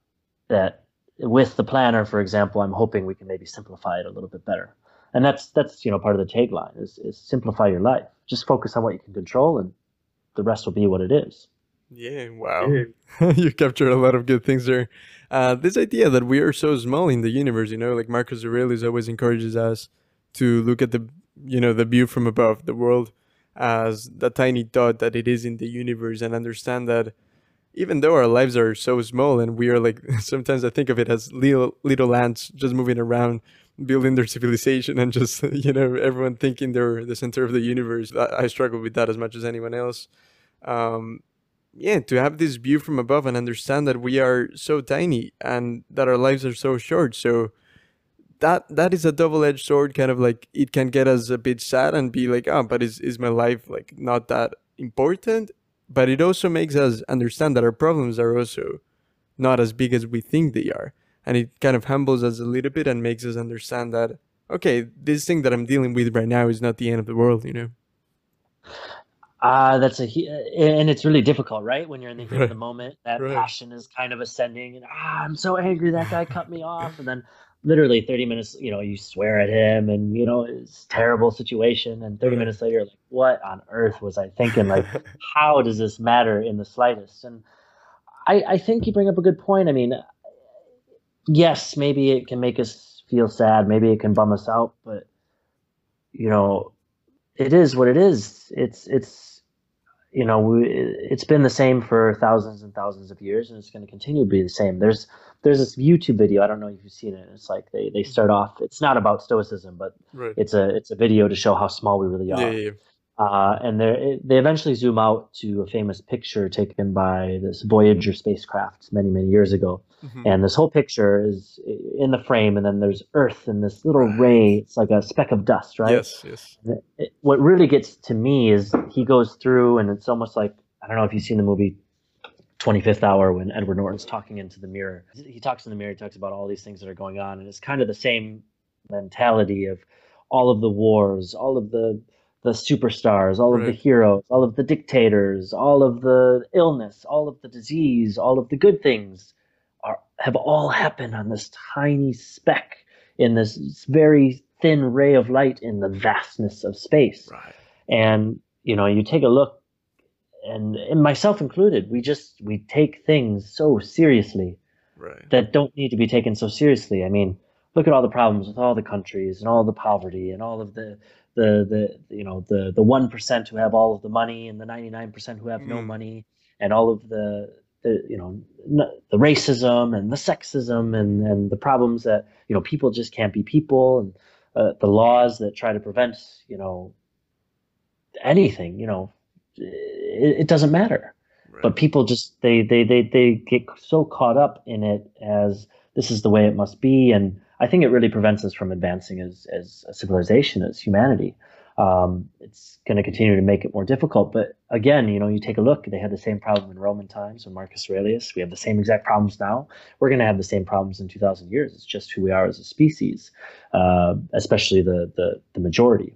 that with the planner, for example, I'm hoping we can maybe simplify it a little bit better. And that's that's you know part of the tagline is is simplify your life. Just focus on what you can control, and the rest will be what it is. Yeah, wow. *laughs* you captured a lot of good things there. Uh, this idea that we are so small in the universe, you know, like Marcus Aurelius always encourages us to look at the you know the view from above the world as the tiny dot that it is in the universe and understand that even though our lives are so small and we are like *laughs* sometimes i think of it as little little ants just moving around building their civilization and just *laughs* you know everyone thinking they're the center of the universe i, I struggle with that as much as anyone else um, yeah to have this view from above and understand that we are so tiny and that our lives are so short. So that that is a double-edged sword kind of like it can get us a bit sad and be like oh but is, is my life like not that important? But it also makes us understand that our problems are also not as big as we think they are. And it kind of humbles us a little bit and makes us understand that okay this thing that i'm dealing with right now is not the end of the world you know uh, that's a and it's really difficult, right? When you're in the heat right. of the moment, that right. passion is kind of ascending, and ah, I'm so angry that guy cut me off, and then literally 30 minutes you know you swear at him and you know it's terrible situation. And 30 minutes later like what on earth was i thinking? Like *laughs* how does this matter in the slightest? And i i think you bring up a good point. I mean yes maybe it can make us feel sad. Maybe it can bum us out. But you know it is what it is. It's it's you know we, it's been the same for thousands and thousands of years and it's going to continue to be the same there's there's this YouTube video. I don't know if you've seen it. It's like they, they start off. It's not about stoicism, but right. it's a it's a video to show how small we really are. Yeah, yeah, yeah. Uh, and they they eventually zoom out to a famous picture taken by this Voyager spacecraft many many years ago. Mm-hmm. And this whole picture is in the frame, and then there's Earth and this little ray. It's like a speck of dust, right? Yes, yes. It, what really gets to me is he goes through, and it's almost like I don't know if you've seen the movie 25th hour when Edward Norton's talking into the mirror. He talks in the mirror, he talks about all these things that are going on, and it's kind of the same mentality of all of the wars, all of the the superstars, all right. of the heroes, all of the dictators, all of the illness, all of the disease, all of the good things have all happened on this tiny speck in this very thin ray of light in the vastness of space. Right. And you know, you take a look and, and myself included, we just we take things so seriously right. that don't need to be taken so seriously. I mean, look at all the problems with all the countries and all the poverty and all of the the the you know the the one percent who have all of the money and the ninety nine percent who have mm. no money and all of the the you know the racism and the sexism and and the problems that you know people just can't be people and uh, the laws that try to prevent you know anything you know it, it doesn't matter. Right. But people just they, they they they get so caught up in it as this is the way it must be, and I think it really prevents us from advancing as as a civilization, as humanity. Um, it's going to continue to make it more difficult. But again, you know, you take a look; they had the same problem in Roman times when Marcus Aurelius. We have the same exact problems now. We're going to have the same problems in 2,000 years. It's just who we are as a species, uh, especially the, the the majority.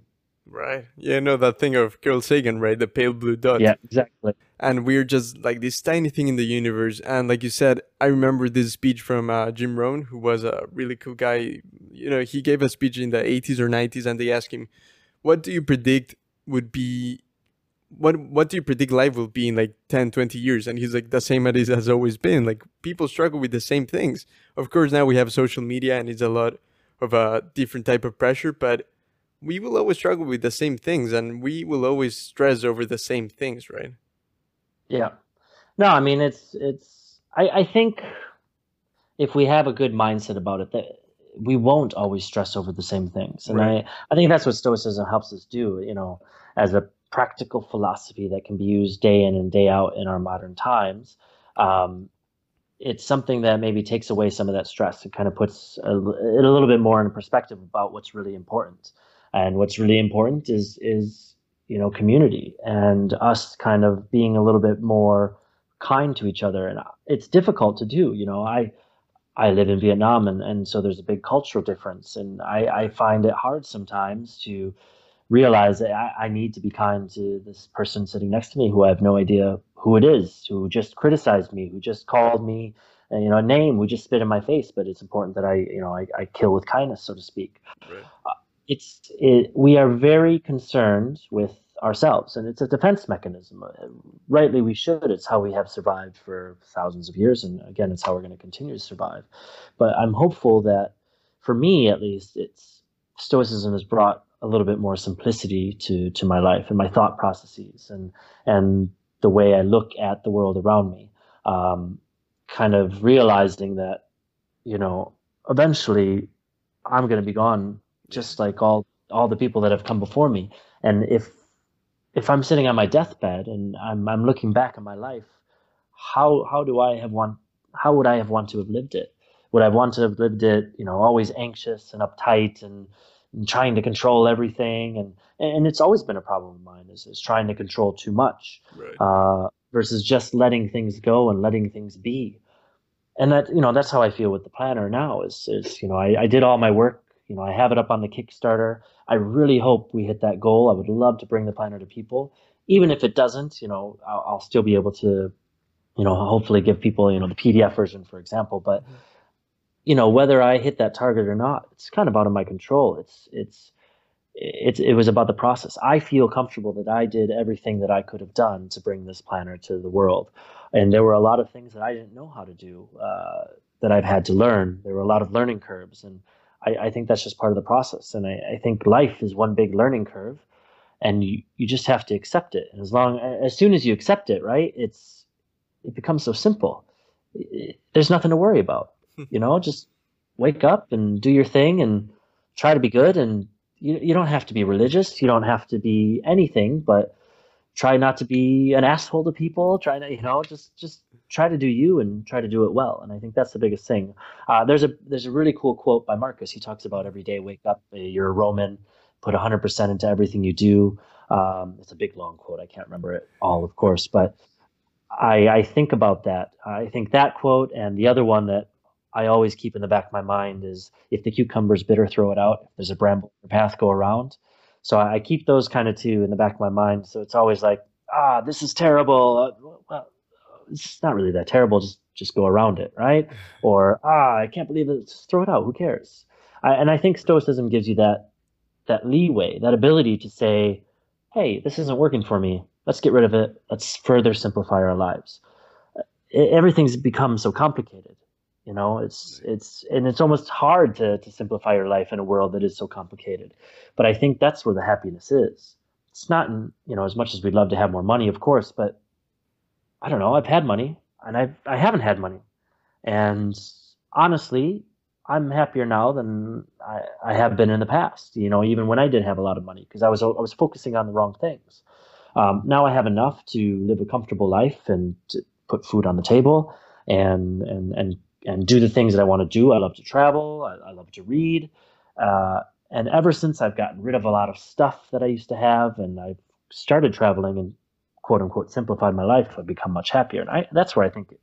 Right. Yeah, no, that thing of Carl Sagan, right? The pale blue dot. Yeah, exactly. And we're just like this tiny thing in the universe. And like you said, I remember this speech from uh, Jim Rohn, who was a really cool guy. You know, he gave a speech in the 80s or 90s, and they asked him, What do you predict would be what what do you predict life will be in like 10 20 years? And he's like the same as it has always been. Like people struggle with the same things. Of course now we have social media and it's a lot of a different type of pressure but we will always struggle with the same things and we will always stress over the same things right? Yeah. No i mean it's it's i i think if we have a good mindset about it that we won't always stress over the same things and right. i i think that's what stoicism helps us do you know as a practical philosophy that can be used day in and day out in our modern times. Um, it's something that maybe takes away some of that stress and kind of puts a, it a little bit more in perspective about what's really important. And what's really important is is you know community and us kind of being a little bit more kind to each other. And it's difficult to do. You know, I I live in Vietnam, and, and so there's a big cultural difference, and I, I find it hard sometimes to realize that I, I, need to be kind to this person sitting next to me who I have no idea who it is, who just criticized me, who just called me, uh, you know, a name, who just spit in my face. But it's important that I, you know, I, I kill with kindness, so to speak. Right. Uh, it's it, we are very concerned with ourselves, and it's a defense mechanism. Uh, rightly, we should. It's how we have survived for thousands of years, and again, it's how we're going to continue to survive. But I'm hopeful that, for me at least, it's Stoicism has brought a little bit more simplicity to to my life and my thought processes and and the way I look at the world around me. Um, kind of realizing that, you know, eventually I'm going to be gone, just like all all the people that have come before me. And if if I'm sitting on my deathbed and I'm I'm looking back at my life, how how do I have want how would I have want to have lived it? Would I want to have lived it, you know, always anxious and uptight and and trying to control everything and and it's always been a problem of mine is, is trying to control too much right. uh, versus just letting things go and letting things be and that you know that's how i feel with the planner now is is you know I, I did all my work you know i have it up on the kickstarter i really hope we hit that goal i would love to bring the planner to people even if it doesn't you know i'll, I'll still be able to you know hopefully give people you know the pdf version for example but mm-hmm you know whether I hit that target or not, it's kind of out of my control. It's it's it's it was about the process. I feel comfortable that I did everything that I could have done to bring this planner to the world, and there were a lot of things that I didn't know how to do uh, that I've had to learn. There were a lot of learning curves, and I, I think that's just part of the process. And I, I think life is one big learning curve, and you you just have to accept it. And as long as soon as you accept it, right, it's it becomes so simple. It, there's nothing to worry about hmm. you know, just wake up and do your thing and try to be good. And you, you don't have to be religious. You don't have to be anything, but try not to be an asshole to people. Try to, you know, just, just try to do you and try to do it well. And I think that's the biggest thing. Uh, there's a, there's a really cool quote by Marcus. He talks about every day, wake up, uh, you're a Roman, put 100% into everything you do. Um, it's a big long quote. I can't remember it all, of course, but I, I think about that. I think that quote and the other one that I always keep in the back of my mind is if the cucumber's bitter, throw it out. If there's a bramble path, go around. So I, keep those kind of two in the back of my mind. So it's always like, ah, this is terrible. Uh, well, it's not really that terrible. Just just go around it, right? *laughs* Or ah, I can't believe it. Just throw it out. Who cares? I, and I think Stoicism gives you that that leeway, that ability to say, hey, this isn't working for me. Let's get rid of it. Let's further simplify our lives. Everything's become so complicated you know it's it's and it's almost hard to to simplify your life in a world that is so complicated. But i think that's where the happiness is. It's not in, you know as much as we'd love to have more money of course but i don't know i've had money and i've i haven't had money. And honestly i'm happier now than i, I have been in the past you know even when i didn't have a lot of money because i was i was focusing on the wrong things. Um, now i have enough to live a comfortable life and to put food on the table and and and and do the things that I want to do. I love to travel. I, I love to read. Uh, and ever since I've gotten rid of a lot of stuff that I used to have, and I've started traveling and quote unquote simplified my life, I've become much happier. And I, that's where I think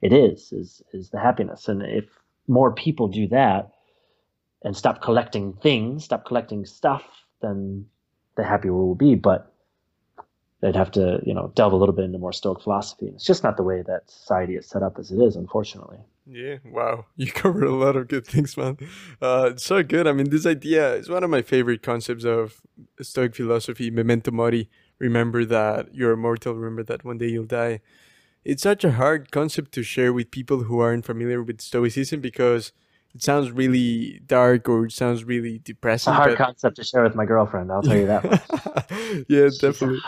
it is is is the happiness. And if more people do that and stop collecting things, stop collecting stuff, then the happier we'll be. But they'd have to, you know, delve a little bit into more Stoic philosophy. It's just not the way that society is set up as it is, unfortunately. Yeah, wow. *laughs* You covered a lot of good things, man. Uh, so good. I mean, this idea is one of my favorite concepts of Stoic philosophy, memento mori, remember that you're immortal remember that one day you'll die it's such a hard concept to share with people who aren't familiar with stoicism because it sounds really dark or it sounds really depressing. It's a hard concept to share with my girlfriend. I'll tell you that. *laughs* yeah, definitely.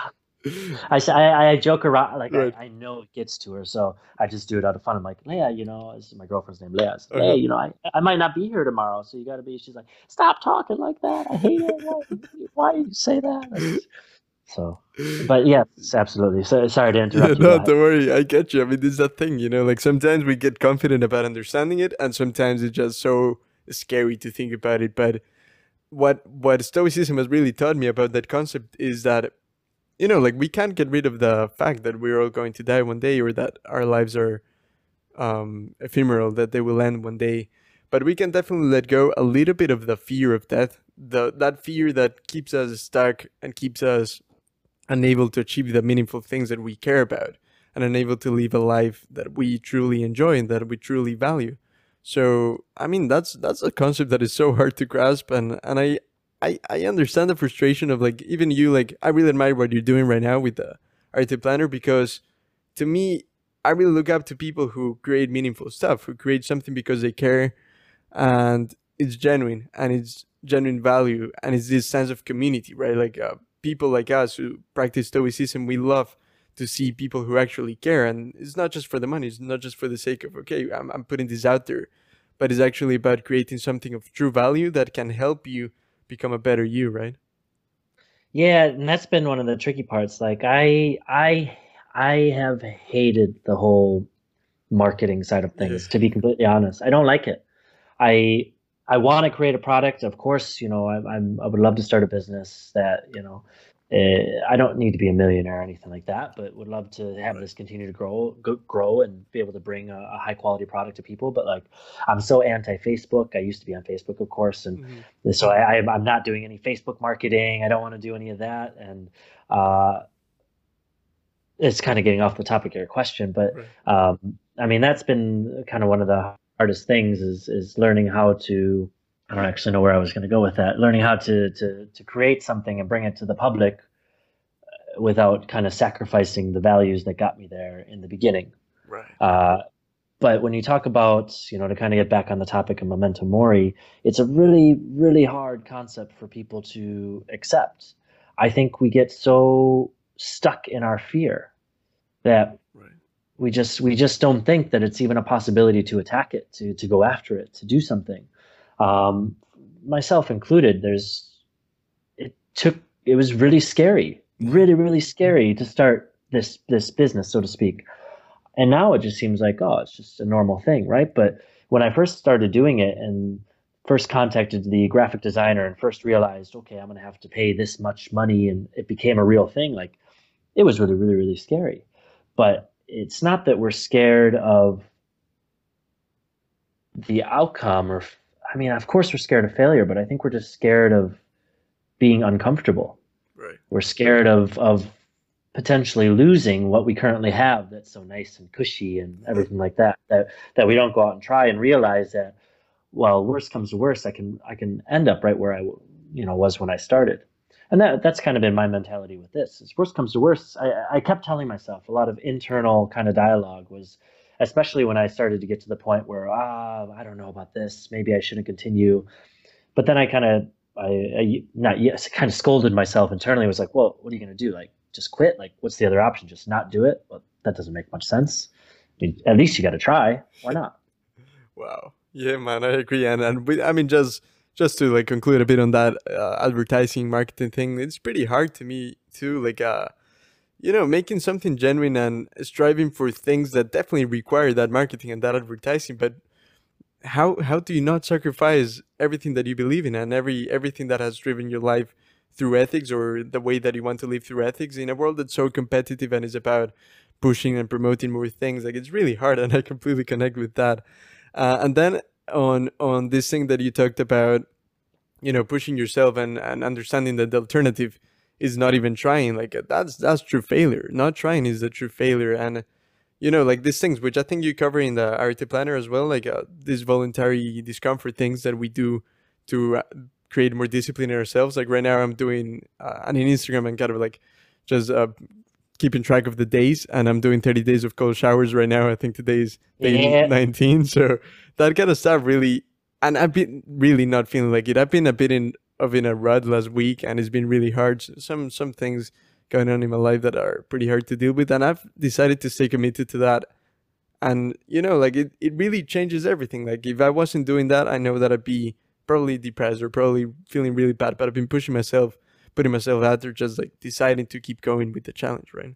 I, I, I joke around like right. I, I, know it gets to her, so I just do it out of fun. I'm like, Leah, you know, this is my girlfriend's name, Leah. Like, uh-huh. Hey, you know, I, I might not be here tomorrow, so you got to be. She's like, stop talking like that. I hate it. Why, *laughs* why you say that? So, but yes, absolutely. So sorry to interrupt. Yeah, no, don't worry. I get you. I mean, this is that thing, you know. Like sometimes we get confident about understanding it, and sometimes it's just so scary to think about it. But what what Stoicism has really taught me about that concept is that, you know, like we can't get rid of the fact that we're all going to die one day, or that our lives are um, ephemeral, that they will end one day. But we can definitely let go a little bit of the fear of death, the that fear that keeps us stuck and keeps us unable to achieve the meaningful things that we care about and unable to live a life that we truly enjoy and that we truly value. So I mean that's that's a concept that is so hard to grasp and and I I, I understand the frustration of like even you like I really admire what you're doing right now with the Arete Planner because to me I really look up to people who create meaningful stuff, who create something because they care and it's genuine and it's genuine value and it's this sense of community, right? Like uh, people like us who practice stoicism, we love to see people who actually care. And it's not just for the money, it's not just for the sake of, okay, I'm, I'm putting this out there, but it's actually about creating something of true value that can help you become a better you, right? Yeah, and that's been one of the tricky parts. Like I I I have hated the whole marketing side of things, yeah. to be completely honest. I don't like it. I I want to create a product. Of course, you know, I, I'm, I would love to start a business that, you know, uh, I don't need to be a millionaire or anything like that, but would love to have this continue to grow, go, grow, and be able to bring a, a, high quality product to people. But like, I'm so anti Facebook. I used to be on Facebook, of course, and mm-hmm. so I, I, am not doing any Facebook marketing. I don't want to do any of that, and uh, it's kind of getting off the topic of your question, but right. um, I mean that's been kind of one of the hardest things is is learning how to I don't actually know where I was going to go with that. Learning how to to to create something and bring it to the public uh, without kind of sacrificing the values that got me there in the beginning. Right. Uh, but when you talk about, you know, to kind of get back on the topic of memento mori, it's a really, really hard concept for people to accept. I think we get so stuck in our fear that we just we just don't think that it's even a possibility to attack it, to to go after it, to do something. Um, myself included. There's it took it was really scary, really really scary to start this this business, so to speak. And now it just seems like oh, it's just a normal thing, right? But when I first started doing it and first contacted the graphic designer and first realized, okay, I'm going to have to pay this much money, and it became a real thing. Like it was really really really scary, but it's not that we're scared of the outcome or i mean of course we're scared of failure but i think we're just scared of being uncomfortable. Right. We're scared of of potentially losing what we currently have that's so nice and cushy and everything like that that that we don't go out and try and realize that well worst comes to worst i can i can end up right where i you know was when i started. And that that's kind of been my mentality with this. As worst comes to worst, I, I kept telling myself a lot of internal kind of dialogue was, especially when I started to get to the point where ah, I don't know about this, maybe I shouldn't continue. But then I kind of I, I not yes, *laughs* kind of scolded myself internally. I was like, well, what are you gonna do? Like just quit? Like what's the other option? Just not do it? Well, that doesn't make much sense. I mean, at least you got to try. Why not? wow. Yeah, man, I agree. And and we, I mean, just just to like conclude a bit on that uh, advertising marketing thing it's pretty hard to me too like uh you know making something genuine and striving for things that definitely require that marketing and that advertising but how how do you not sacrifice everything that you believe in and every everything that has driven your life through ethics or the way that you want to live through ethics in a world that's so competitive and is about pushing and promoting more things? Like it's really hard and i completely connect with that. Uh, and then on on this thing that you talked about you know pushing yourself and and understanding that the alternative is not even trying like that's that's true failure not trying is the true failure and you know like these things which i think you cover in the Arete planner as well like uh, these voluntary discomfort things that we do to uh, create more discipline in ourselves like right now i'm doing uh, on instagram and kind of like just uh, keeping track of the days. And I'm doing 30 days of cold showers right now. I think today is day yeah. 19. So that kind of stuff really, and I've been really not feeling like it. I've been a bit in of in a rut last week, and it's been really hard. Some some things going on in my life that are pretty hard to deal with, and I've decided to stay committed to that. And you know, like it, it really changes everything. Like if I wasn't doing that, I know that I'd be probably depressed or probably feeling really bad. But I've been pushing myself, putting myself out there, just like deciding to keep going with the challenge, right?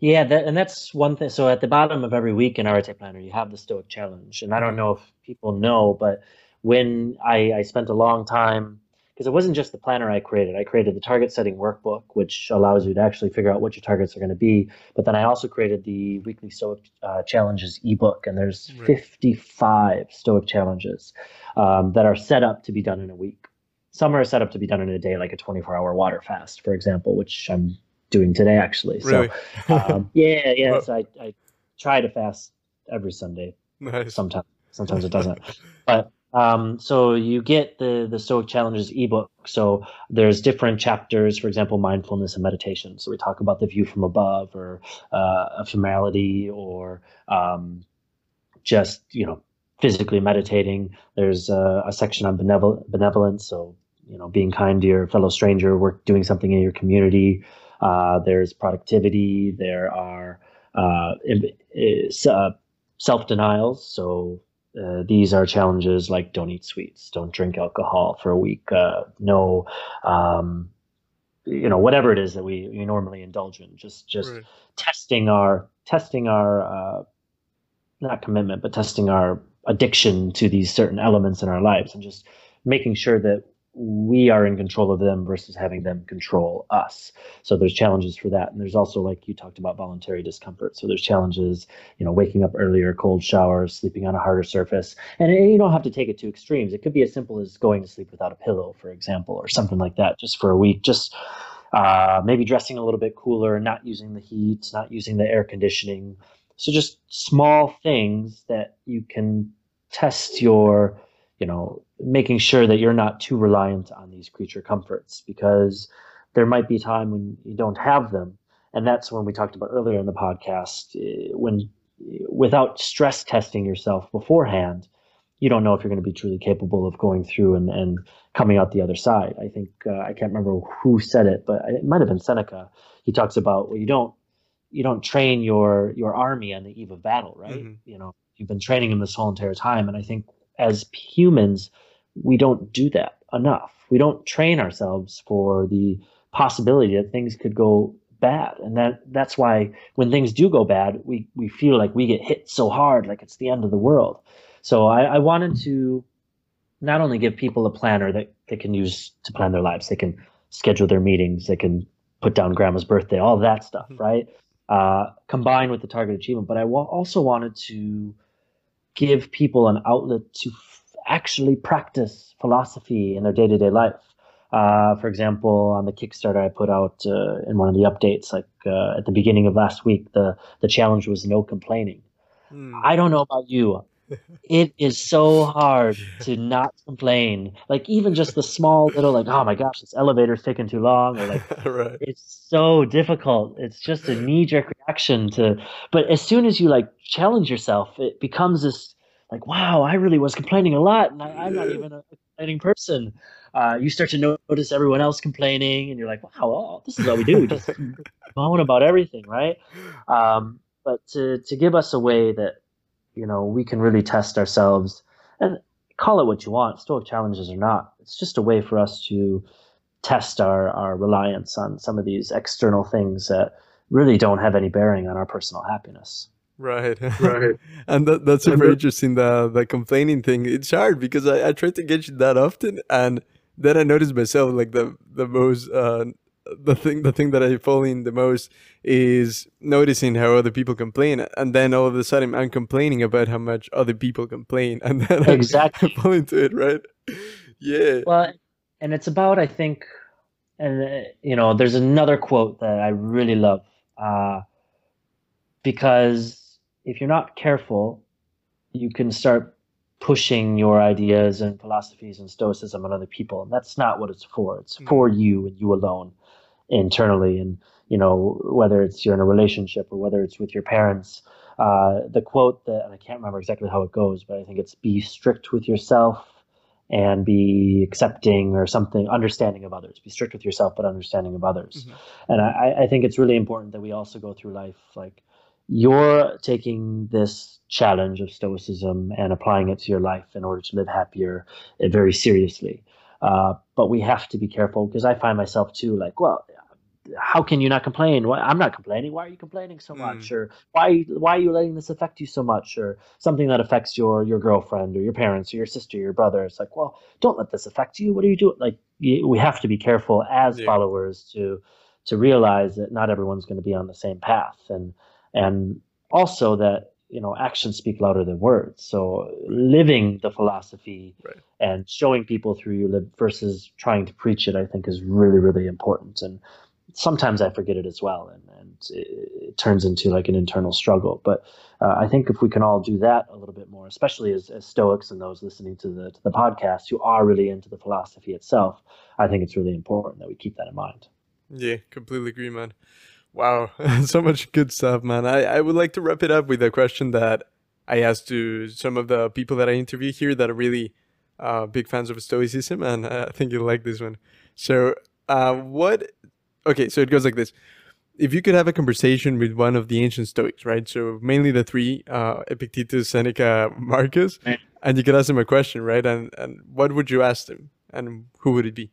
Yeah, that, and that's one thing. So at the bottom of every week in Arete Planner, you have the Stoic Challenge, and I don't know if people know, but when I, I spent a long time because it wasn't just the planner I created. I created the target setting workbook, which allows you to actually figure out what your targets are going to be. But then I also created the weekly Stoic uh, challenges ebook, and there's right. 55 Stoic challenges um, that are set up to be done in a week. Some are set up to be done in a day, like a 24 hour water fast, for example, which I'm doing today actually. Really? So, um, *laughs* yeah, yeah. So I, I try to fast every Sunday. Nice. Sometimes, sometimes it doesn't. *laughs* But um, so you get the the Stoic Challenges ebook. So there's different chapters, for example, mindfulness and meditation. So we talk about the view from above, or uh, ephemerality, or um, just you know physically meditating. There's a, a section on benevolence, benevolence, so you know being kind to your fellow stranger, work doing something in your community. Uh, there's productivity. There are uh, uh self denials. So uh, these are challenges like don't eat sweets, don't drink alcohol for a week, uh, no, um, you know, whatever it is that we, we normally indulge in. Just just right. testing our testing our uh, not commitment, but testing our addiction to these certain elements in our lives, and just making sure that we are in control of them versus having them control us. So there's challenges for that. And there's also like you talked about voluntary discomfort. So there's challenges, you know, waking up earlier, cold showers, sleeping on a harder surface. And you don't have to take it to extremes. It could be as simple as going to sleep without a pillow, for example, or something like that, just for a week. Just uh, maybe dressing a little bit cooler, not using the heat, not using the air conditioning. So just small things that you can test your you know, making sure that you're not too reliant on these creature comforts because there might be time when you don't have them. And that's when we talked about earlier in the podcast eh, when without stress testing yourself beforehand, you don't know if you're going to be truly capable of going through and, and coming out the other side. I think uh, I can't remember who said it, but it might have been Seneca. He talks about well, you don't you don't train your your army on the eve of battle, right? Mm-hmm. You know, you've been training them this whole entire time, and I think as humans, we don't do that enough. We don't train ourselves for the possibility that things could go bad. And that that's why when things do go bad, we, we feel like we get hit so hard, like it's the end of the world. So I, I wanted to not only give people a planner that they can use to plan their lives, they can schedule their meetings, they can put down grandma's birthday, all that stuff, mm-hmm. right? Uh, combined with the target achievement. But I wa- also wanted to give people an outlet to actually practice philosophy in their day to day life. Uh, for example, on the Kickstarter I put out uh, in one of the updates, like uh, at the beginning of last week, the the challenge was no complaining. Mm. I don't know about you, *laughs* it is so hard to not complain. Like even just the small little, like oh my gosh, this elevator's taking too long, or like *laughs* right. it's so difficult. It's just a knee jerk reaction to. But as soon as you like challenge yourself, it becomes this like wow, I really was complaining a lot, and I, am not even a complaining person. Uh, you start to notice everyone else complaining, and you're like, wow, oh, this is what we do. We just *laughs* moan about everything, right? Um, but to to give us a way that you know we can really test ourselves and call it what you want, stoic challenges or not. It's just a way for us to test our, our reliance on some of these external things that really don't have any bearing on our personal happiness. Right, *laughs* right, and that, that's super interesting. The the complaining thing. It's hard because I, I try to get you that often, and then I notice myself like the the most uh, the thing the thing that I fall in the most is noticing how other people complain, and then all of a sudden I'm complaining about how much other people complain, *laughs* and then exactly *laughs* I fall into it, right? Yeah. Well, and it's about I think, and uh, you know, there's another quote that I really love, uh, because if you're not careful, you can start pushing your ideas and philosophies and stoicism on other people. And that's not what it's for. It's mm-hmm. for you and you alone. internally and you know whether it's you're in a relationship or whether it's with your parents uh, the quote that I can't remember exactly how it goes, but I think it's be strict with yourself and be accepting or something, understanding of others. Be strict with yourself, but understanding of others. Mm-hmm. And I, I think it's really important that we also go through life like you're taking this challenge of stoicism and applying it to your life in order to live happier very seriously. Uh, but we have to be careful because I find myself too like, well, how can you not complain? Why, I'm not complaining. Why are you complaining so much? Mm. Or why why are you letting this affect you so much? Or something that affects your your girlfriend or your parents or your sister, or your brother. It's like, well, don't let this affect you. What are you doing? Like we have to be careful as yeah. followers to to realize that not everyone's going to be on the same path, and and also that you know actions speak louder than words. So living the philosophy right. and showing people through you live versus trying to preach it, I think, is really really important and sometimes I forget it as well, and, and it, it turns into like an internal struggle. But uh, I think if we can all do that a little bit more, especially as, as Stoics and those listening to the to the podcast who are really into the philosophy itself, I think it's really important that we keep that in mind. Yeah, completely agree, man. Wow, *laughs* so much good stuff, man. I, I would like to wrap it up with a question that I asked to some of the people that I interview here that are really uh, big fans of Stoicism, and I think you'll like this one. So, uh, what okay, so it goes like this. If you could have a conversation with one of the ancient Stoics, right? So mainly the three, uh, Epictetus, Seneca, Marcus, and you could ask them a question, right? And and what would you ask them, and who would it be?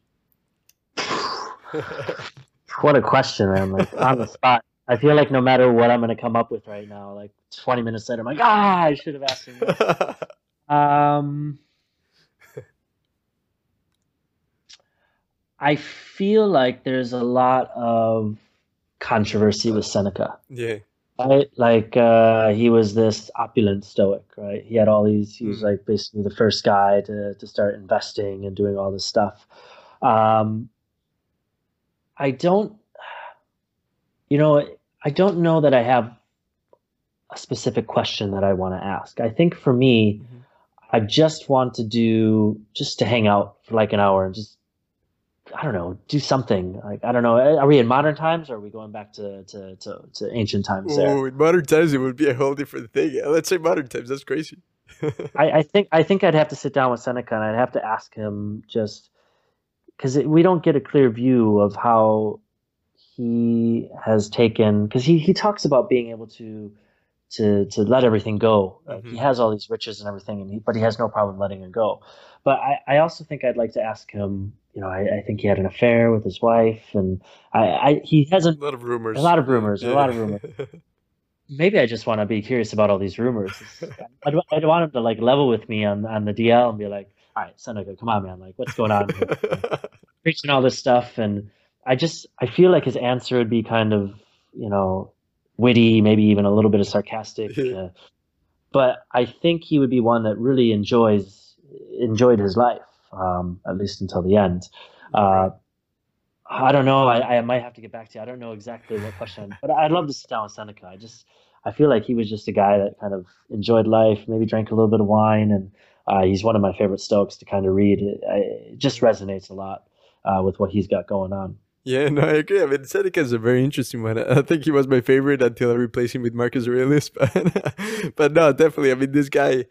*laughs* what a question, man! Like *laughs* on the spot. I feel like no matter what I'm going to come up with right now, like 20 minutes later, I'm like, ah, I should have asked him. *laughs* um, I feel like there's a lot of controversy with Seneca. Yeah. Right? Like uh, he was this opulent stoic, right? He had all these. He was mm. like basically the first guy to to start investing and doing all this stuff. Um, I don't, you know, I don't know that I have a specific question that I want to ask. I think for me, mm-hmm. I just want to do just to hang out for like an hour and just I don't know, do something. Like I don't know. Are we in modern times or are we going back to to, to, to ancient times? There? Oh, in modern times it would be a whole different thing. Let's say modern times. That's crazy. *laughs* I, I, think I think I'd have to sit down with Seneca and I'd have to ask him just because we don't get a clear view of how he has taken because he, he talks about being able to to to let everything go. mm-hmm. He has all these riches and everything, and he, but he has no problem letting it go. But I, I also think I'd like to ask him you know, I, I, think he had an affair with his wife, and I, I he has a, a lot of rumors. A lot of rumors. Yeah. A lot of rumors. *laughs* Maybe I just want to be curious about all these rumors. *laughs* I'd, I'd want him to like level with me on on the DL and be like, "All right, Seneca, come on, man! Like, what's going on?" *laughs* Preaching all this stuff, and I just I feel like his answer would be kind of you know witty, maybe even a little bit of sarcastic. *laughs* Uh, but I think he would be one that really enjoys enjoyed his life um, at least until the end. Uh, I don't know. I, I might have to get back to you. I don't know exactly what question, but I'd love to sit down with Seneca. I just I feel like he was just a guy that kind of enjoyed life, maybe drank a little bit of wine, and uh, he's one of my favorite Stoics to kind of read. It, it just resonates a lot uh, with what he's got going on. Yeah, no, I agree. I mean, Seneca is a very interesting one. I think he was my favorite until I replaced him with Marcus Aurelius. *laughs* But, but no, definitely. I mean, this guy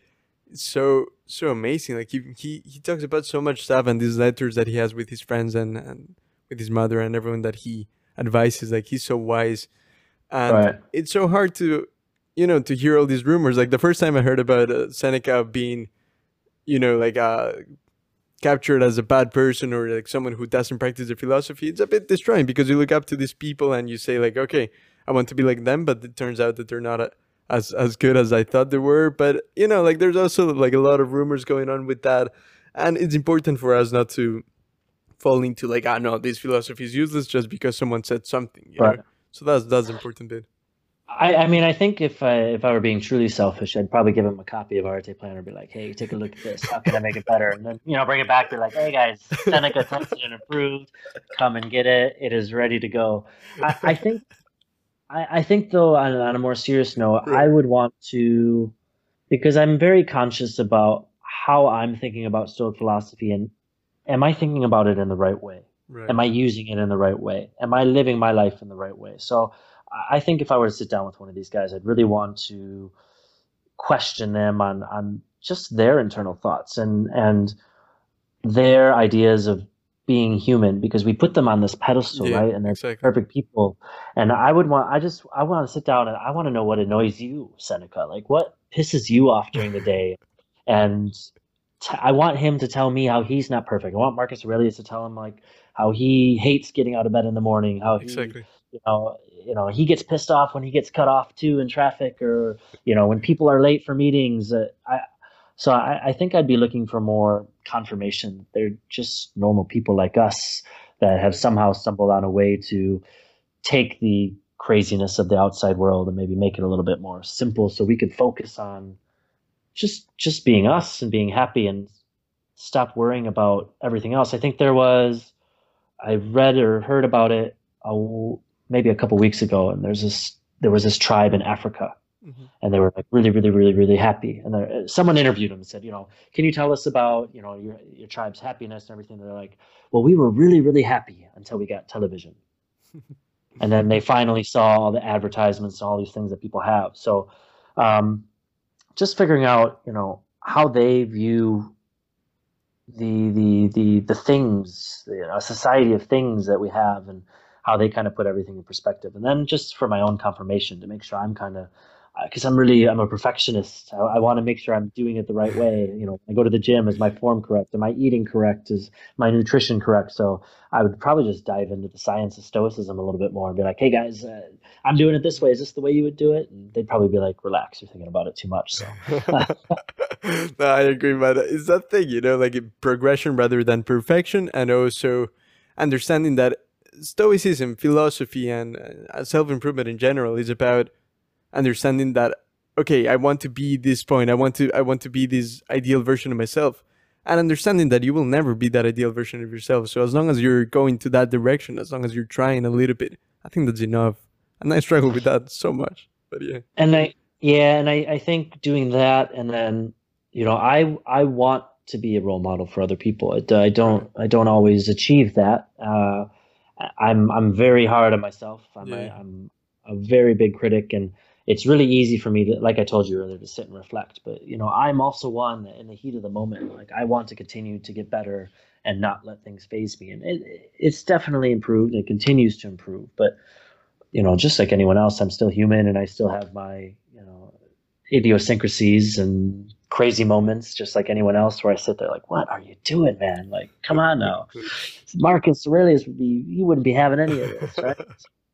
is so so amazing. Like he he he talks about so much stuff and these letters that he has with his friends and and with his mother and everyone that he advises. Like he's so wise, and right. it's so hard to you know to hear all these rumors. Like the first time I heard about uh, Seneca being, you know, like uh captured as a bad person or like someone who doesn't practice the philosophy, it's a bit destroying because you look up to these people and you say like, okay, I want to be like them, but it turns out that they're not a, as as good as I thought they were. But you know, like there's also like a lot of rumors going on with that, and it's important for us not to fall into like, ah, no, this philosophy is useless just because someone said something. You right. know? So that's that's important bit. I, I mean, I think if I if I were being truly selfish, I'd probably give him a copy of Arete Planner, be like, "Hey, take a look at this. How can I make it better?" And then you know, bring it back, be like, "Hey guys, Seneca tested and approved. Come and get it. It is ready to go." I, I think I, I think though on, on, a more serious note, I would want to because I'm very conscious about how I'm thinking about Stoic philosophy and am I thinking about it in the right way? Right. Am I using it in the right way? Am I living my life in the right way? So I think if I were to sit down with one of these guys, I'd really want to question them on on just their internal thoughts and and their ideas of being human because we put them on this pedestal, yeah, right? And they're exactly. perfect people. And I would want, I just, I want to sit down and I want to know what annoys you, Seneca. Like, what pisses you off during the day? And t- I want him to tell me how he's not perfect. I want Marcus Aurelius to tell him like how he hates getting out of bed in the morning, how he, exactly. you know, you know, he gets pissed off when he gets cut off too in traffic, or you know, when people are late for meetings. Uh, I, so I, I think I'd be looking for more confirmation. They're just normal people like us that have somehow stumbled on a way to take the craziness of the outside world and maybe make it a little bit more simple so we could focus on just just being us and being happy and stop worrying about everything else. I think there was I read or heard about it uh, maybe a couple weeks ago and there's this there was this tribe in Africa Mm-hmm. And they were like really, really, really, really happy. And uh, someone interviewed them and said, you know, can you tell us about, you know, your, your tribe's happiness and everything? And they're like, well, we were really, really happy until we got television. *laughs* and then they finally saw all the advertisements and all these things that people have. So um, just figuring out, you know, how they view the the the the things, you know, a society of things that we have and how they kind of put everything in perspective. And then just for my own confirmation to make sure I'm kind of because I'm really I'm a perfectionist. I, I want to make sure I'm doing it the right way. You know, I go to the gym. Is my form correct? Am I eating correct? Is my nutrition correct? So I would probably just dive into the science of stoicism a little bit more and be like, hey guys, uh, I'm doing it this way. Is this the way you would do it? And they'd probably be like, relax, you're thinking about it too much. So. *laughs* no, I agree, but it's that thing, you know, like progression rather than perfection, and also understanding that stoicism, philosophy, and uh, self improvement in general is about understanding that okay i want to be this point i want to i want to be this ideal version of myself and understanding that you will never be that ideal version of yourself. So as long as you're going to that direction as long as you're trying a little bit i think that's enough. And i struggle with that so much but yeah. And i yeah and i i think doing that and then you know i i want to be a role model for other people. I, I don't i don't always achieve that uh i'm i'm very hard on myself. I'm yeah. a, i'm a very big critic and it's really easy for me to like i told you earlier to sit and reflect. But you know i'm also one that in the heat of the moment like i want to continue to get better and not let things phase me. And it, it's definitely improved and it continues to improve. But you know just like anyone else i'm still human and i still have my you know idiosyncrasies and crazy moments just like anyone else where i sit there like what are you doing man like come on now marcus aurelius would be you wouldn't be having any of this right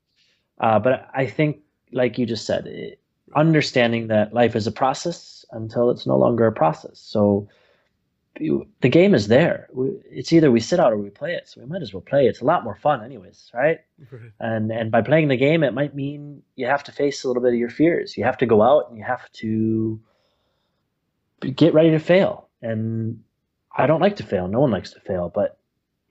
*laughs* uh, but i think like you just said, it, understanding that life is a process until it's no longer a process. So you, the game is there. We, it's either we sit out or we play it. So we might as well play. It's a lot more fun, anyways, right? right? And and by playing the game, it might mean you have to face a little bit of your fears. You have to go out and you have to get ready to fail. And I don't like to fail. No one likes to fail. But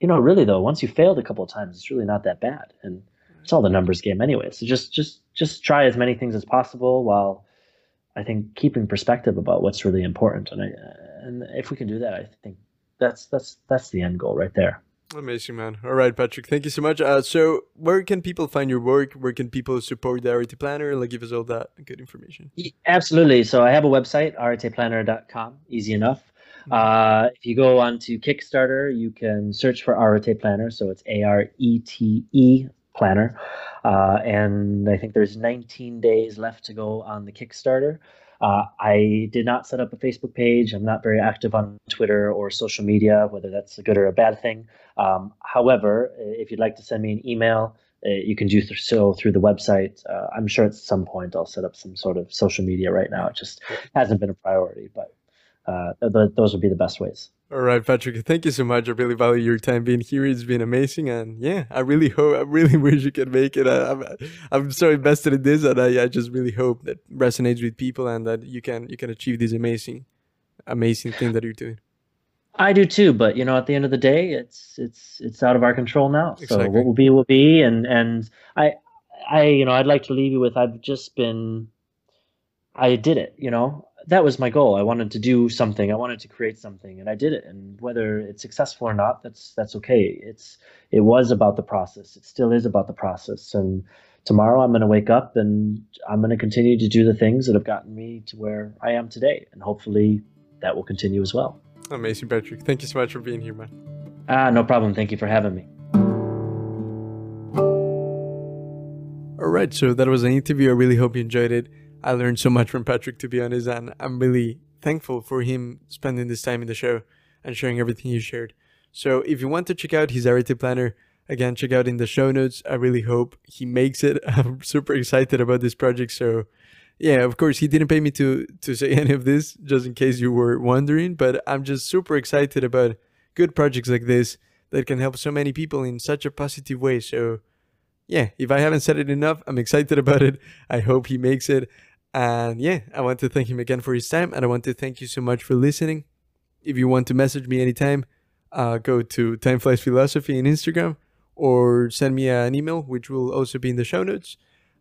you know, really though, once you failed a couple of times, it's really not that bad. And it's all the numbers game anyway. So just just just try as many things as possible while I think keeping perspective about what's really important. And I, and if we can do that, I think that's that's that's the end goal right there. Amazing, man. All right, Patrick, thank you so much. Uh, so, where can people find your work? Where can people support the Arete Planner? Like, give us all that good information. Absolutely. So, I have a website, areteplanner.com. Easy enough. Mm-hmm. Uh, if you go on to Kickstarter, you can search for Arete Planner. So, it's A R E T E planner. Uh, and I think there's 19 days left to go on the Kickstarter. Uh, I did not set up a Facebook page. I'm not very active on Twitter or social media, whether that's a good or a bad thing. Um, however, if you'd like to send me an email, uh, you can do so through the website. Uh, I'm sure at some point I'll set up some sort of social media right now. It just hasn't been a priority, but uh, th- those would be the best ways. All right, Patrick. Thank you so much. I really value your time being here. It's been amazing, and yeah, I really hope. I really *laughs* wish you can make it. I, am I'm, I'm so invested in this, and I, I just really hope that resonates with people, and that you can you can achieve this amazing, amazing thing that you're doing. I do too, but you know, at the end of the day, it's it's it's out of our control now. Exactly. So what will be will be, and and I I you know I'd like to leave you with I've just been I did it. You know, that was my goal. I wanted to do something. I wanted to create something, and I did it. And whether it's successful or not, that's that's okay. It's it was about the process. It still is about the process. And tomorrow, I'm going to wake up and I'm going to continue to do the things that have gotten me to where I am today, and hopefully, that will continue as well. Amazing, Patrick. Thank you so much for being here, man. Ah, no problem. Thank you for having me. All right, so that was an interview. I really hope you enjoyed it. I learned so much from Patrick, to be honest, and I'm really thankful for him spending this time in the show and sharing everything he shared. So if you want to check out his Arete Planner, again, check out in the show notes. I really hope he makes it. *laughs* I'm super excited about this project. So yeah, of course, he didn't pay me to to say *laughs* any of this, just in case you were wondering. But I'm just super excited about good projects like this that can help so many people in such a positive way. So yeah, if I haven't said it enough, I'm excited *laughs* about it. I hope he makes it. And yeah, I want to thank him again for his time. And I want to thank you so much for listening. If you want to message me anytime, uh, go to Time Flies Philosophy in Instagram or send me an email, which will also be in the show notes.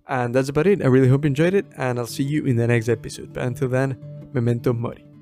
And that's about it. I really hope you enjoyed it. And I'll see you in the next episode. But until then, memento mori.